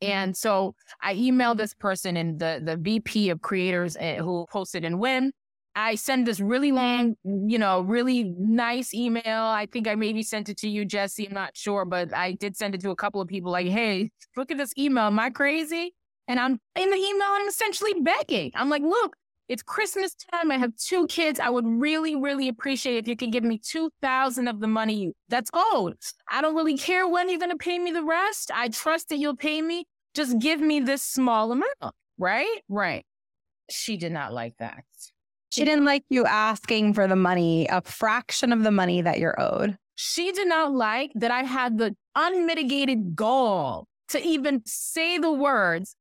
And so I emailed this person and the, the VP of creators eh, who posted in WIM. I sent this really long, you know, really nice email. I think I maybe sent it to you, Jesse. I'm not sure, but I did send it to a couple of people like, Hey, look at this email. Am I crazy? And I'm in the email, I'm essentially begging. I'm like, look, it's Christmas time. I have two kids. I would really, really appreciate if you could give me 2000 of the money that's owed. I don't really care when you're going to pay me the rest. I trust that you'll pay me. Just give me this small amount. Right? Right. She did not like that. She didn't like you asking for the money, a fraction of the money that you're owed. She did not like that I had the unmitigated gall to even say the words,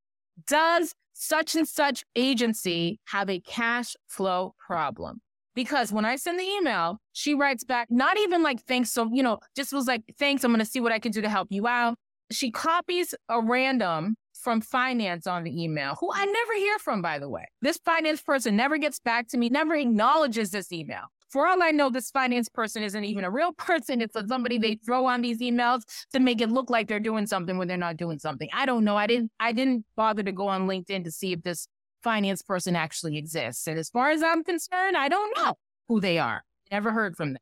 does such and such agency have a cash flow problem? Because when I send the email, she writes back, not even like, thanks. So, you know, just was like, thanks. I'm going to see what I can do to help you out. She copies a random from finance on the email, who I never hear from, by the way. This finance person never gets back to me, never acknowledges this email. For all I know, this finance person isn't even a real <laughs> person. It's somebody they throw on these emails to make it look like they're doing something when they're not doing something. I don't know. I didn't, I didn't bother to go on LinkedIn to see if this finance person actually exists. And as far as I'm concerned, I don't know who they are. Never heard from them.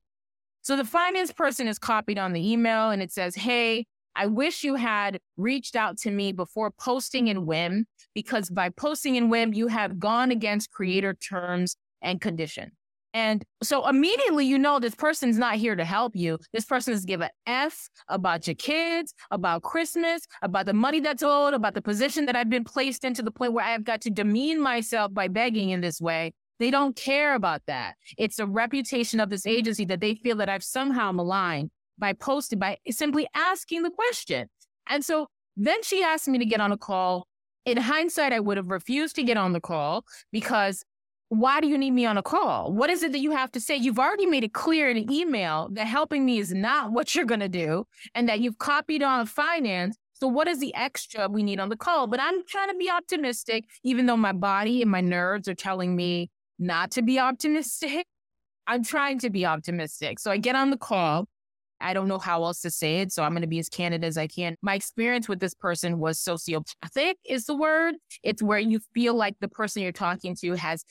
So the finance person is copied on the email and it says, Hey, I wish you had reached out to me before posting in Wim because by posting in Wim, you have gone against creator terms and condition. And so immediately you know this person's not here to help you. This person is give F about your kids, about Christmas, about the money that's owed, about the position that I've been placed into the point where I've got to demean myself by begging in this way. They don't care about that. It's a reputation of this agency that they feel that I've somehow maligned by posting, by simply asking the question. And so then she asked me to get on a call. In hindsight, I would have refused to get on the call because why do you need me on a call? What is it that you have to say? You've already made it clear in an email that helping me is not what you're going to do and that you've copied on finance. So, what is the extra we need on the call? But I'm trying to be optimistic, even though my body and my nerves are telling me not to be optimistic. <laughs> I'm trying to be optimistic. So, I get on the call. I don't know how else to say it. So, I'm going to be as candid as I can. My experience with this person was sociopathic, is the word. It's where you feel like the person you're talking to has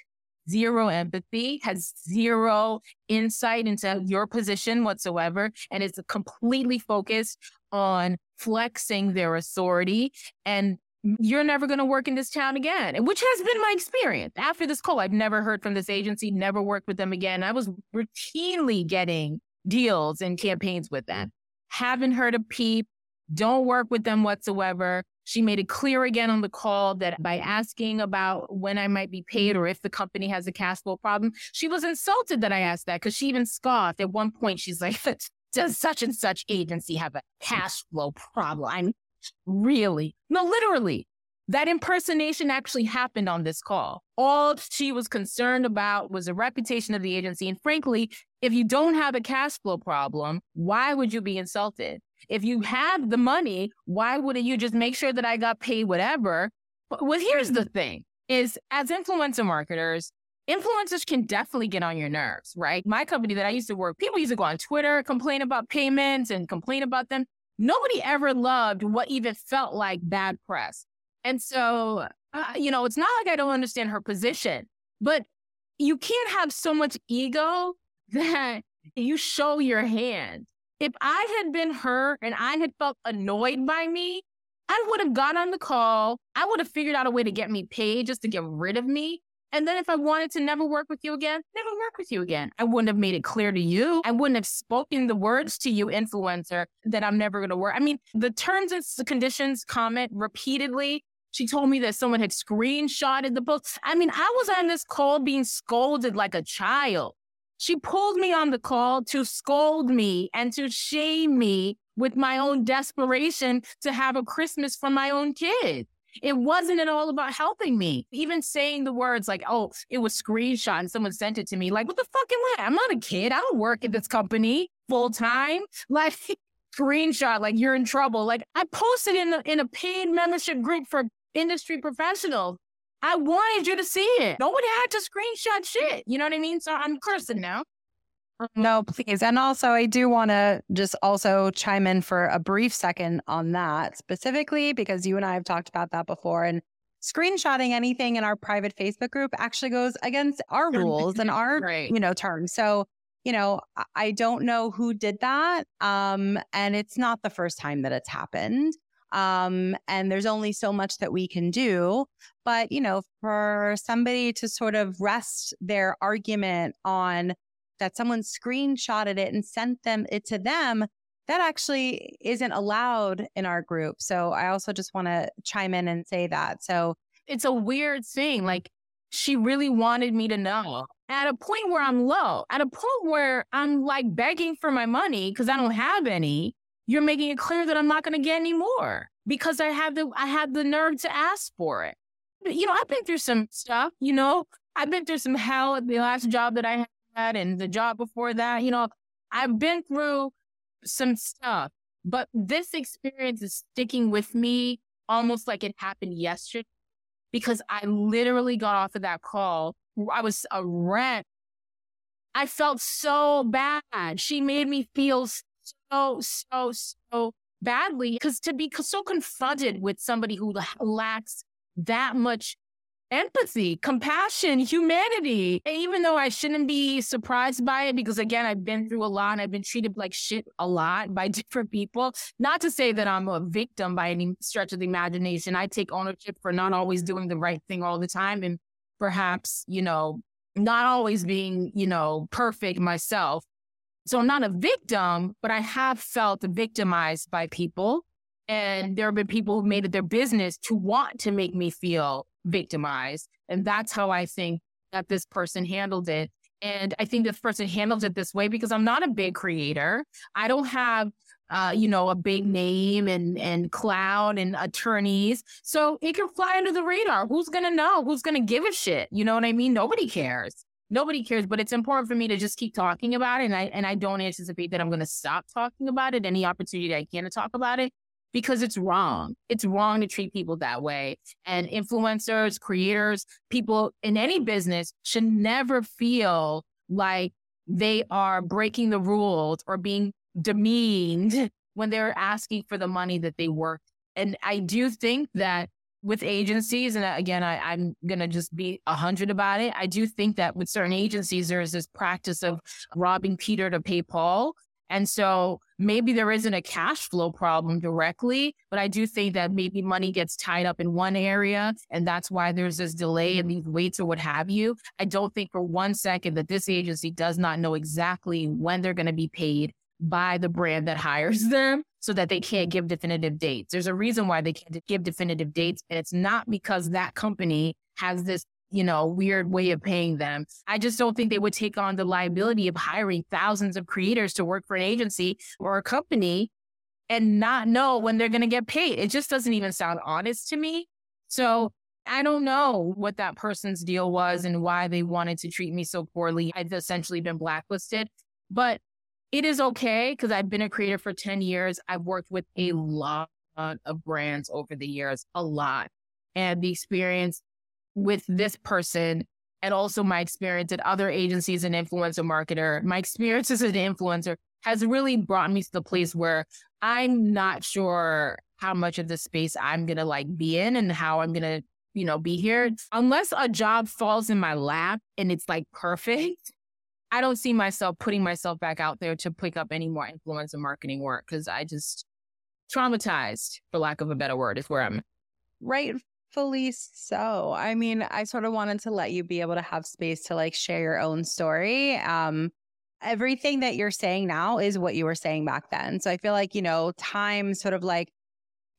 zero empathy, has zero insight into your position whatsoever, and is completely focused on flexing their authority and you're never going to work in this town again, which has been my experience. After this call, I've never heard from this agency, never worked with them again. I was routinely getting deals and campaigns with them. Haven't heard a peep, don't work with them whatsoever. She made it clear again on the call that by asking about when I might be paid or if the company has a cash flow problem, she was insulted that I asked that because she even scoffed. At one point, she's like, does such and such agency have a cash flow problem? I mean, really? No, literally. That impersonation actually happened on this call. All she was concerned about was the reputation of the agency. And frankly, if you don't have a cash flow problem, why would you be insulted? If you have the money, why wouldn't you just make sure that I got paid whatever? Well, here's the thing is as influencer marketers, influencers can definitely get on your nerves, right? My company that I used to work, people used to go on Twitter, complain about payments and complain about them. Nobody ever loved what even felt like bad press. And so, uh, you know, it's not like I don't understand her position, but you can't have so much ego <laughs> that you show your hand if I had been her and I had felt annoyed by me, I would have got on the call. I would have figured out a way to get me paid just to get rid of me. And then if I wanted to never work with you again, never work with you again. I wouldn't have made it clear to you. I wouldn't have spoken the words to you, influencer, that I'm never going to work. I mean, the terms and conditions comment repeatedly. She told me that someone had screenshotted the book. I mean, I was on this call being scolded like a child. She pulled me on the call to scold me and to shame me with my own desperation to have a Christmas for my own kid. It wasn't at all about helping me. Even saying the words like, oh, it was screenshot and someone sent it to me. Like, what the fuck am I? I'm not a kid. I don't work at this company full time. <laughs> Like, screenshot, like you're in trouble. Like, I posted in, the, in a paid membership group for industry professionals. I wanted you to see it. Nobody had to screenshot shit. You know what I mean? So I'm cursing now. No, please. And also, I do want to just also chime in for a brief second on that specifically because you and I have talked about that before. And screenshotting anything in our private Facebook group actually goes against our rules and <laughs> our, right. you know, terms. So, you know, I don't know who did that. Um, and it's not the first time that it's happened. Um, and there's only so much that we can do. But, you know, for somebody to sort of rest their argument on that someone screenshotted it and sent them it to them, that actually isn't allowed in our group. So I also just want to chime in and say that. So it's a weird thing. Like she really wanted me to know at a point where I'm low, at a point where I'm like begging for my money because I don't have any you're making it clear that I'm not going to get any more because I have the I have the nerve to ask for it. You know, I've been through some stuff. You know, I've been through some hell at the last job that I had and the job before that. You know, I've been through some stuff, but this experience is sticking with me almost like it happened yesterday because I literally got off of that call. I was a wreck. I felt so bad. She made me feel so, so, so badly because to be so confronted with somebody who lacks that much empathy, compassion, humanity. And even though I shouldn't be surprised by it, because again, I've been through a lot and I've been treated like shit a lot by <laughs> different people. Not to say that I'm a victim by any stretch of the imagination. I take ownership for not always doing the right thing all the time and perhaps, you know, not always being, you know, perfect myself. So I'm not a victim, but I have felt victimized by people. And there have been people who made it their business to want to make me feel victimized. And that's how I think that this person handled it. And I think this person handles it this way because I'm not a big creator. I don't have uh, you know, a big name and and cloud and attorneys. So it can fly under the radar. Who's gonna know? Who's gonna give a shit? You know what I mean? Nobody cares. Nobody cares. But it's important for me to just keep talking about it. And I and I don't anticipate that I'm gonna stop talking about it. Any opportunity I can to talk about it. Because it's wrong. It's wrong to treat people that way. And influencers, creators, people in any business should never feel like they are breaking the rules or being demeaned <laughs> when they're asking for the money that they work. And I do think that with agencies, and again, I, am going to just be a hundred about it. I do think that with certain agencies, there is this practice of robbing Peter to pay Paul. And so maybe there isn't a cash flow problem directly, but I do think that maybe money gets tied up in one area. And that's why there's this delay and these waits or what have you. I don't think for one second that this agency does not know exactly when they're going to be paid by the brand that hires <laughs> them so that they can't give definitive dates. There's a reason why they can't give definitive dates. And it's not because that company has this, you know, weird way of paying them. I just don't think they would take on the liability of hiring thousands of creators to work for an agency or a company and not know when they're going to get paid. It just doesn't even sound honest to me. So I don't know what that person's deal was and why they wanted to treat me so poorly. I've essentially been blacklisted. But it is okay because I've been a creator for 10 years. I've worked with a lot of brands over the years, a lot. And the experience with this person and also my experience at other agencies and influencer marketer, my experience as an influencer has really brought me to the place where I'm not sure how much of the space I'm going to like be in and how I'm going to, you know, be here. Unless a job falls in my lap and it's like perfect, <laughs> I don't see myself putting myself back out there to pick up any more influencer marketing work because I just traumatized, for lack of a better word, is where I'm. Rightfully so. I mean, I sort of wanted to let you be able to have space to like share your own story. Um, everything that you're saying now is what you were saying back then. So I feel like, you know, time sort of like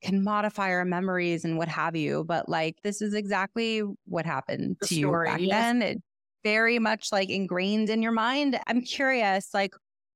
can modify our memories and what have you. But like, this is exactly what happened the to story, you back yes. then. It very much like ingrained in your mind. I'm curious, like,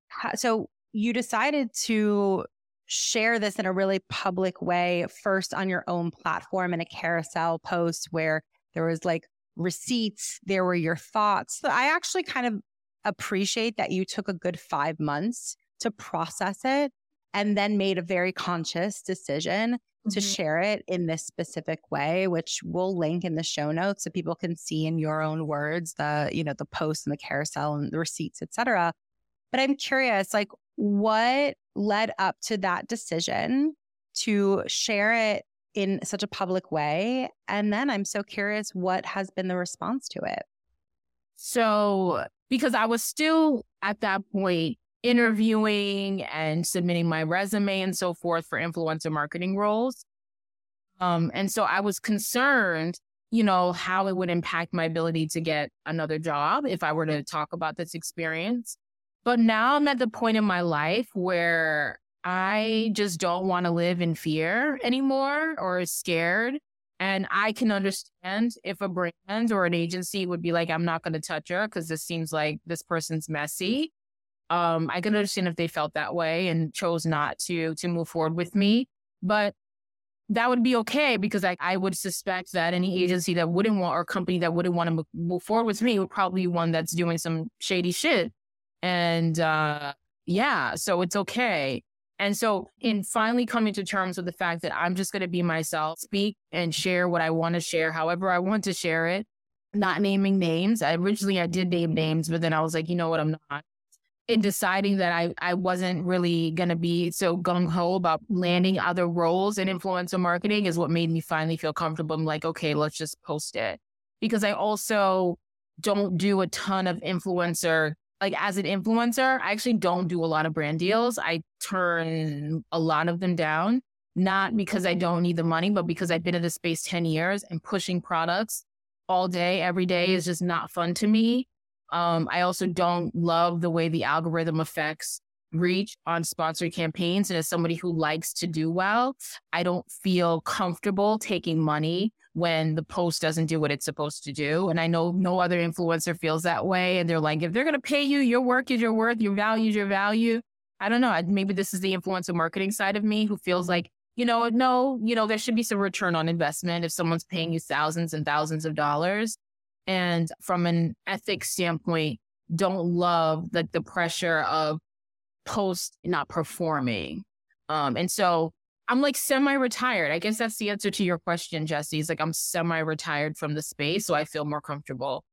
how, so you decided to share this in a really public way, first on your own platform in a carousel post where there was like receipts, there were your thoughts. So I actually kind of appreciate that you took a good five months to process it and then made a very conscious decision to mm-hmm. share it in this specific way, which we'll link in the show notes so people can see in your own words the, you know, the post and the carousel and the receipts, etc. But I'm curious, like what led up to that decision to share it in such a public way? And then I'm so curious what has been the response to it. So, because I was still at that point interviewing and submitting my resume and so forth for influencer marketing roles. Um, and so I was concerned, you know, how it would impact my ability to get another job if I were to talk about this experience. But now I'm at the point in my life where I just don't want to live in fear anymore or scared. And I can understand if a brand or an agency would be like, I'm not going to touch her because this seems like this person's messy. Um, I can understand if they felt that way and chose not to to move forward with me, but that would be okay because I, I would suspect that any agency that wouldn't want or company that wouldn't want to move forward with me would probably be one that's doing some shady shit. And uh, yeah, so it's okay. And so, in finally coming to terms with the fact that I'm just going to be myself, speak and share what I want to share, however I want to share it, not naming names. I originally I did name names, but then I was like, you know what, I'm not in deciding that I, I wasn't really going to be so gung ho about landing other roles in influencer marketing is what made me finally feel comfortable. I'm like, okay, let's just post it. Because I also don't do a ton of influencer. Like as an influencer, I actually don't do a lot of brand deals. I turn a lot of them down, not because I don't need the money, but because I've been in the space 10 years and pushing products all day, every day is just not fun to me. Um, I also don't love the way the algorithm affects reach on sponsored campaigns. And as somebody who likes to do well, I don't feel comfortable taking money when the post doesn't do what it's supposed to do. And I know no other influencer feels that way. And they're like, if they're going to pay you, your work is your worth, your value is your value. I don't know. Maybe this is the influencer marketing side of me who feels like, you know, no, you know, there should be some return on investment if someone's paying you thousands and thousands of dollars. And from an ethics standpoint, don't love like the pressure of post not performing. Um, and so I'm like semi-retired. I guess that's the answer to your question, Jesse. Is like I'm semi-retired from the space, so I feel more comfortable.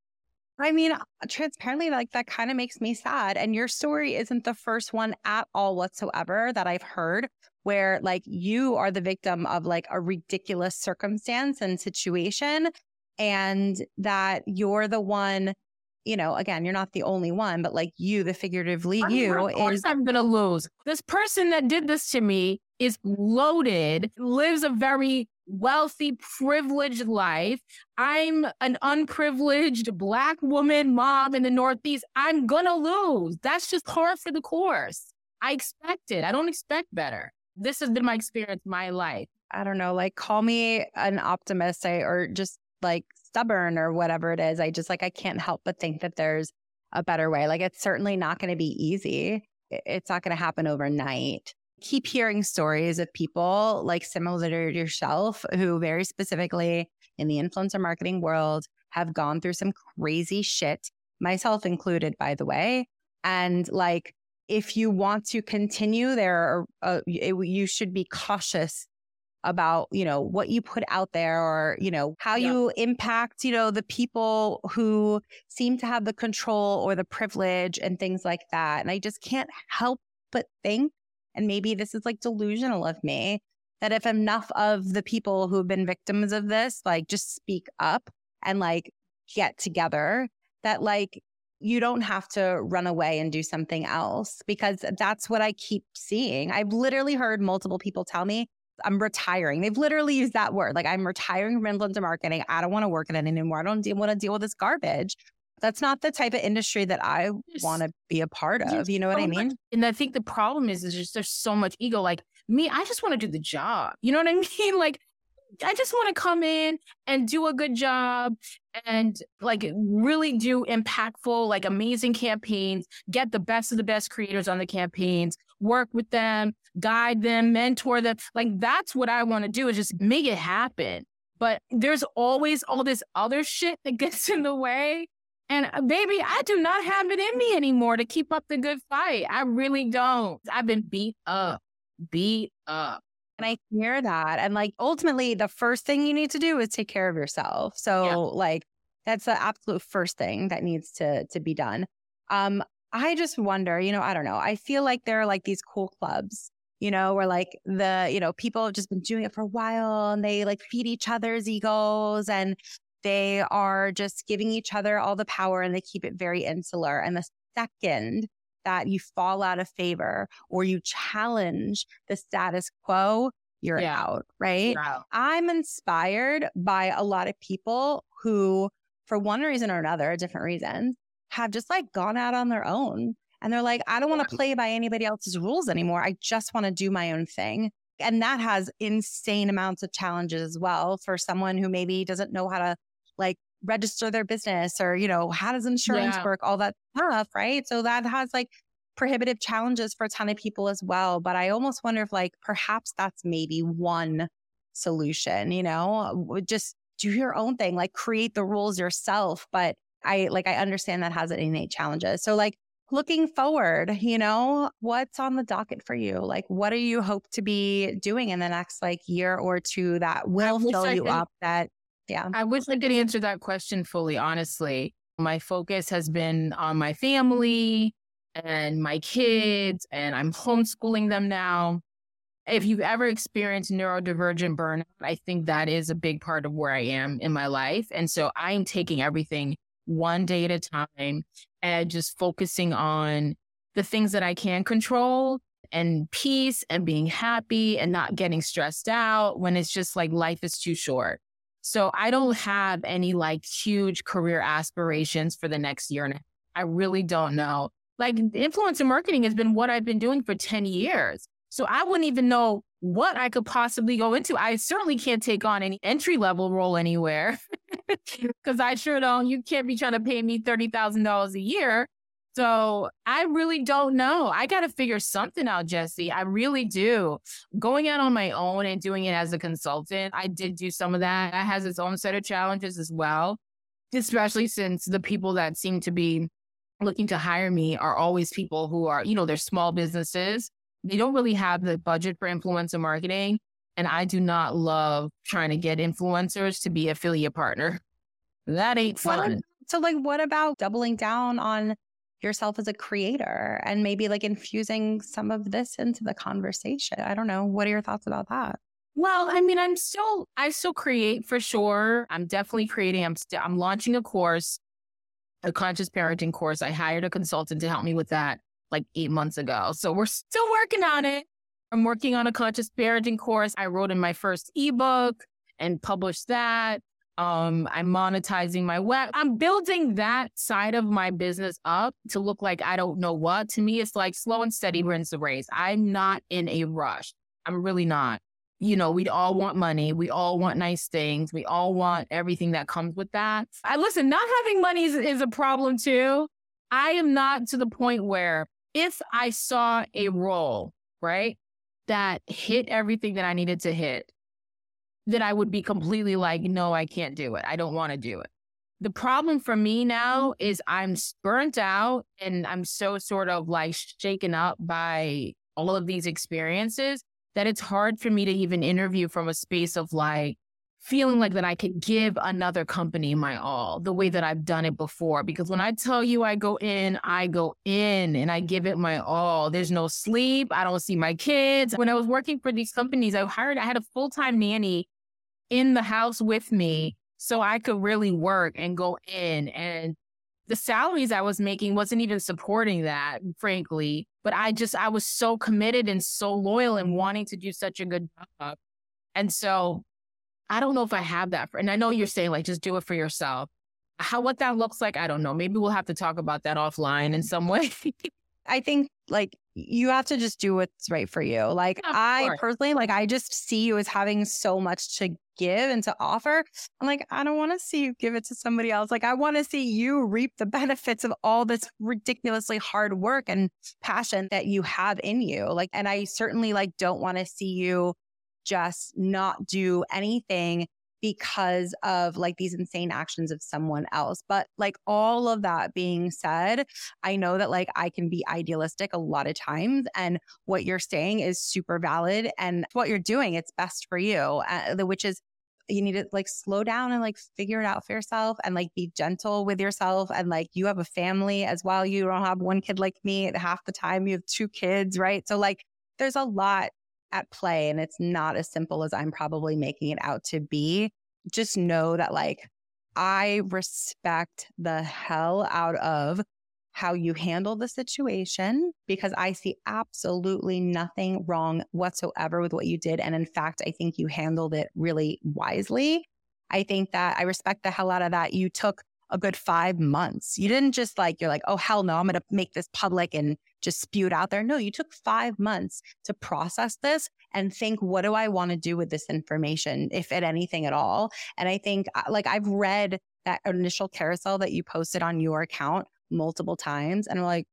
I mean, transparently, like that kind of makes me sad. And your story isn't the first one at all whatsoever that I've heard where like you are the victim of like a ridiculous circumstance and situation and that you're the one you know, again, you're not the only one, but like you, the figuratively I mean, you of course is I'm gonna lose. This person that did this to me is loaded, lives a very wealthy, privileged life. I'm an unprivileged black woman mom in the Northeast. I'm gonna lose. That's just par for the course. I expect it. I don't expect better. This has been my experience, my life. I don't know, like call me an optimist I, or just like stubborn or whatever it is. I just like, I can't help but think that there's a better way. Like, it's certainly not going to be easy. It's not going to happen overnight. Keep hearing stories of people like similar to yourself who very specifically in the influencer marketing world have gone through some crazy shit, myself included, by the way. And like, if you want to continue there, uh, you should be cautious about, you know, what you put out there or, you know, how yeah. you impact, you know, the people who seem to have the control or the privilege and things like that. And I just can't help but think, and maybe this is like delusional of me, that if enough of the people who've been victims of this, like just speak up and like get together, that like you don't have to run away and do something else because that's what I keep seeing. I've literally heard multiple people tell me, I'm retiring. They've literally used that word. Like I'm retiring from influencer marketing. I don't want to work in it anymore. I don't want to deal with this garbage. That's not the type of industry that I want to be a part of. You know what I mean? And I think the problem is, is just there's so much ego. Like me, I just want to do the job. You know what I <laughs> mean? Like I just want to come in and do a good job and like really do impactful, like amazing campaigns, get the best of the best creators on the campaigns, work with them, guide them, mentor them. Like that's what I want to do is just make it happen. But there's always all this other shit that gets in the way. And uh, baby, I do not have it in me anymore to keep up the good fight. I really don't. I've been beat up, beat up. And I hear that. And like ultimately, the first thing you need to do is take care of yourself. So yeah. like that's the absolute first thing that needs to to be done. Um, I just wonder, you know, I don't know. I feel like there are like these cool clubs, you know, where like the, you know, people have just been doing it for a while and they like feed each other's egos and they are just giving each other all the power and they keep it very insular. And the second that you fall out of favor or you challenge the status quo, you're yeah. out, right? I'm inspired by a lot of people who, for one reason or another, different reasons, have just like gone out on their own. And they're like, I don't want to play by anybody else's rules anymore. I just want to do my own thing. And that has insane amounts of challenges as well for someone who maybe doesn't know how to like register their business or, you know, how does insurance yeah. work, all that stuff, right? So that has like prohibitive challenges for a ton of people as well. But I almost wonder if like perhaps that's maybe one solution, you know, just do your own thing, like create the rules yourself. But I like, I understand that has innate challenges. So like, looking forward, you know, what's on the docket for you? Like, what do you hope to be doing in the next like year or two that will fill I you up that yeah. I wish I could answer that question fully, honestly. My focus has been on my family and my kids, and I'm homeschooling them now. If you've ever experienced neurodivergent burnout, I think that is a big part of where I am in my life. And so I'm taking everything one day at a time and just focusing on the things that I can control and peace and being happy and not getting stressed out when it's just like life is too short. So I don't have any like huge career aspirations for the next year and a half. I really don't know. Like influencer marketing has been what I've been doing for 10 years. So I wouldn't even know what I could possibly go into. I certainly can't take on any entry level role anywhere <laughs> because I sure don't. You can't be trying to pay me $30,000 a year. So I really don't know. I got to figure something out, Jesse. I really do. Going out on my own and doing it as a consultant, I did do some of that. That has its own set of challenges as well, especially since the people that seem to be looking to hire me are always people who are, you know, they're small businesses. They don't really have the budget for influencer marketing. And I do not love trying to get influencers to be affiliate partner. That ain't fun. So, like, what about doubling down on yourself as a creator and maybe like infusing some of this into the conversation? I don't know. What are your thoughts about that? Well, I mean, I'm still, I still create for sure. I'm definitely creating. I'm still, I'm launching a course, a conscious parenting course. I hired a consultant to help me with that like eight months ago. So we're still working on it. I'm working on a conscious parenting course. I wrote in my first ebook and published that. Um, I'm monetizing my web. I'm building that side of my business up to look like I don't know what. To me, it's like slow and steady wins the race. I'm not in a rush. I'm really not. You know, we all want money. We all want nice things. We all want everything that comes with that. I listen, not having money is, is a problem too. I am not to the point where if I saw a role, right, that hit everything that I needed to hit, then I would be completely like, no, I can't do it. I don't want to do it. The problem for me now is I'm burnt out and I'm so sort of like shaken up by all of these experiences that it's hard for me to even interview from a space of like feeling like that I could give another company my all the way that I've done it before. Because when I tell you I go in, I go in and I give it my all. There's no sleep. I don't see my kids. When I was working for these companies, I hired, I had a full time nanny in the house with me so I could really work and go in. And the salaries I was making wasn't even supporting that, frankly. But I just, I was so committed and so loyal and wanting to do such a good job. And so I don't know if I have that. For, and I know you're saying like, just do it for yourself. How, what that looks like, I don't know. Maybe we'll have to talk about that offline in some way. <laughs> I think like you have to just do what's right for you. Like yeah, I course. personally, like I just see you as having so much to give and to offer. I'm like, I don't want to see you give it to somebody else. Like I want to see you reap the <laughs> benefits of all this ridiculously hard work and passion that you have in you. Like, and I certainly like don't want to see you just not do anything because of like these insane actions of someone else. But like all of that being said, I know that like I can be idealistic a lot of times and what you're saying is super valid and what you're doing, it's best for you, uh, which is you need to like slow down and like figure it out for yourself and like be gentle with yourself. And like you have a family as well. You don't have one kid like me. Half the time you have two kids, right? So like there's a lot at play and it's not as simple as I'm probably making it out to be. Just know that like I respect the hell out of how you handle the situation because I see absolutely nothing wrong whatsoever with what you did. And in fact, I think you handled it really wisely. I think that I respect the hell out of that. You took a good five months. You didn't just like, you're like, oh, hell no, I'm going to make this public and just spew it out there. No, you took five months to process this and think, what do I want to do with this information, if at anything at all? And I think uh, like I've read that initial carousel that you posted on your account multiple times and I'm like,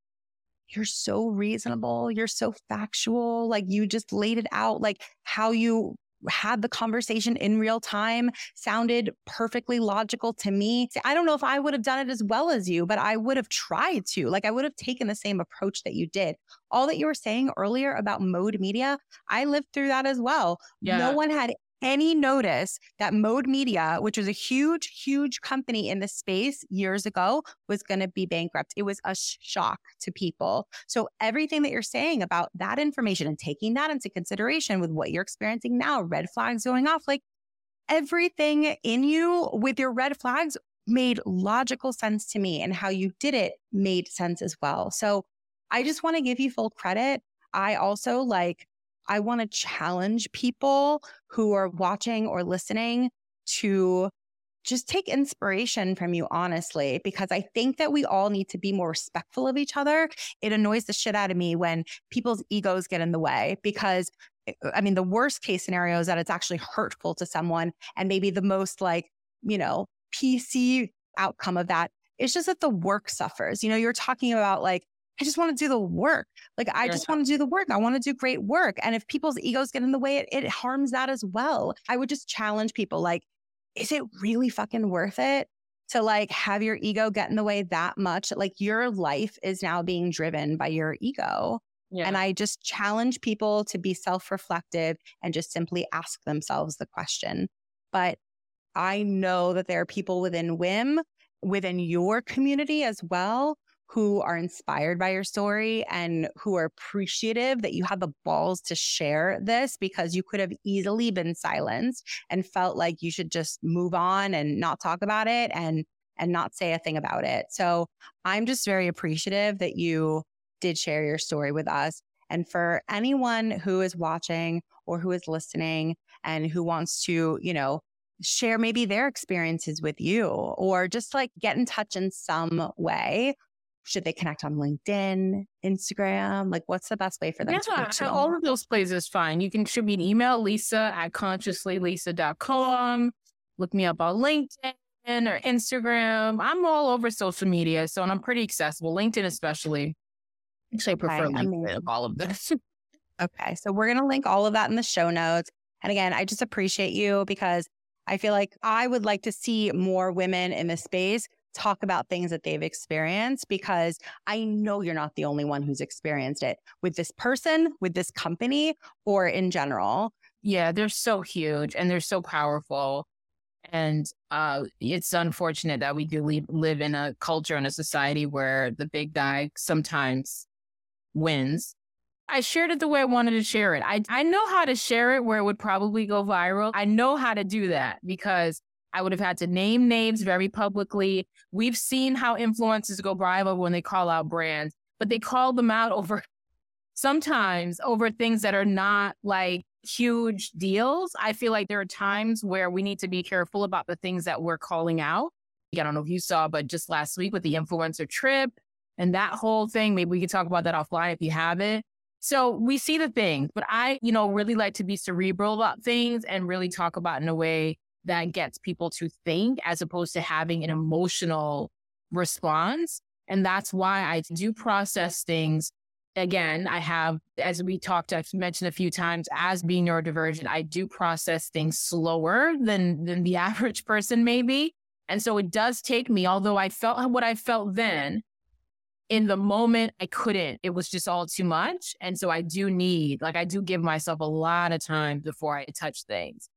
you're so reasonable. You're so factual. Like you just laid it out, like how you had the conversation in real time sounded perfectly logical to me. I don't know if I would have done it as well as you, but I would have tried to. Like I would have taken the same approach that you did. All that you were saying earlier about mode media, I lived through that as well. Yeah. No one had any notice that Mode Media, which was a huge, huge company in the space years ago, was going to be bankrupt. It was a shock to people. So everything that you're saying about that information and taking that into consideration with what you're experiencing now, red flags going off, like everything in you with your red flags made logical sense to me and how you did it made sense as well. So I just want to give you full credit. I also like I want to challenge people who are watching or listening to just take inspiration from you, honestly, because I think that we all need to be more respectful of each other. It annoys the shit out of me when people's egos get in the way because eh, uh, I mean, the worst case scenario is that it's actually hurtful to someone. And maybe the most like, you know, PC outcome of that It's just that the work suffers. You know, you're talking about like, I just want to do the work. Like, I just want to do the work. I want to do great work. And if people's egos get in the way, it, it harms that as well. I would just challenge people like, is it really fucking worth it to like have your ego get in the way that much? Like, your life is now being driven by your ego. Yeah. And I just challenge people to be self reflective and just simply ask themselves the question. But I know that there are people within WIM, within your community as well, who are inspired by your story and who are appreciative that you had the balls to share this because you could have easily been silenced and felt like you should just move on and not talk about it and and not say a thing about it. So I'm just very appreciative that you did share your story with us. And for anyone who is watching or who is listening and who wants to, you know, share maybe their experiences with you or just like get in touch in some way should they connect on LinkedIn, Instagram? Like, what's the best way for them yeah, to all of those places is fine. You can shoot me an email, lisa at consciouslylisa.com. Look me up on LinkedIn or Instagram. I'm all over social media, so I'm pretty accessible. LinkedIn, especially. Actually, I prefer okay, LinkedIn of all of this. <laughs> okay. So we're going to link all of that in the show notes. And again, I just appreciate you because I feel like I would like to see more women in this space talk about things that they've experienced because I know you're not the only one who's experienced it with this person, with this company, or in general. Yeah, they're so huge and they're so powerful. And uh, it's unfortunate that we do live, live in a culture and a society where the big guy sometimes wins. I shared it the way I wanted to share it. I, I know how to share it where it would probably go viral. I know how to do that because I would have had to name names very publicly. We've seen how influencers go viral when they call out brands, but they call them out over sometimes over things that are not like huge deals. I feel like there are times where we need to be careful about the things that we're calling out. I don't know if you saw, but just last week with the influencer trip and that whole thing, maybe we could talk about that offline if you have it. So we see the things, but I, you know, really like to be cerebral about things and really talk about in a way that gets people to think as opposed to having an emotional response. And that's why I do process things. Again, I have, as we talked, I've mentioned a few times, as being neurodivergent, I do process things slower than than the <laughs> average person, maybe. And so it does take me, although I felt what I felt then, in the moment, I couldn't. It was just all too much. And so I do need, like, I do give myself a lot of time before I touch things.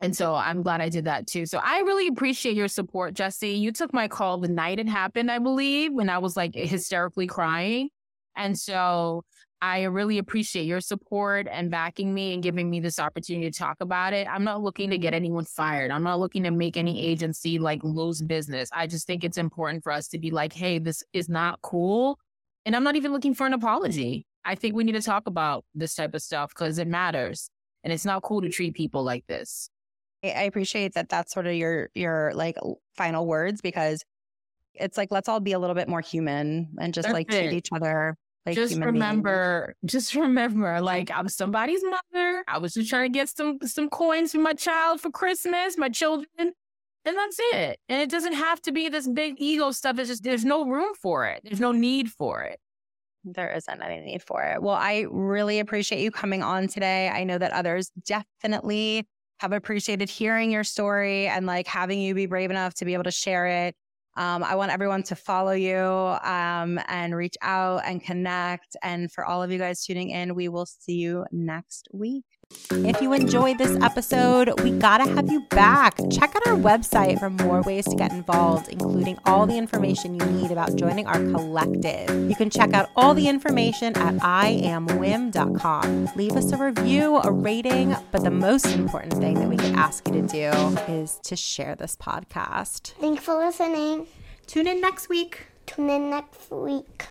And so I'm glad I did that too. So I really appreciate your support, Jesse. You took my call the night it happened, I believe, when I was like hysterically crying. And so I really appreciate your support and backing me and giving me this opportunity to talk about it. I'm not looking to get anyone fired. I'm not looking to make any agency like lose business. I just think it's important for us to be like, hey, this is not cool. And I'm not even looking for an apology. I think we need to talk about this type of stuff because it matters. And it's not cool to treat people like this. I appreciate that that's sort of your your like final words because it's like let's all be a little bit more human and just like treat each other like just remember beings. just <laughs> remember like i'm somebody's mother. I was just trying to get some some coins for my child for christmas my children and that's it. And it doesn't have to be this big ego stuff. It's just there's no room for it. There's no need for it. There isn't any need for it. Well i really appreciate you coming on today. I know that others definitely have appreciated hearing your story and like having you be brave enough to be able to share it. Um, I want everyone to follow you um, and reach out and connect. And for all of you guys tuning in, we will see you next week. If you enjoyed this episode, we gotta have you back. Check out our website for more ways to get involved, including all the information you need about joining our collective. You can check out all the information at iamwim.com. Leave us a review, a rating, but the most important thing that we can ask you to do is to share this podcast. Thanks for listening. Tune in next week. Tune in next week.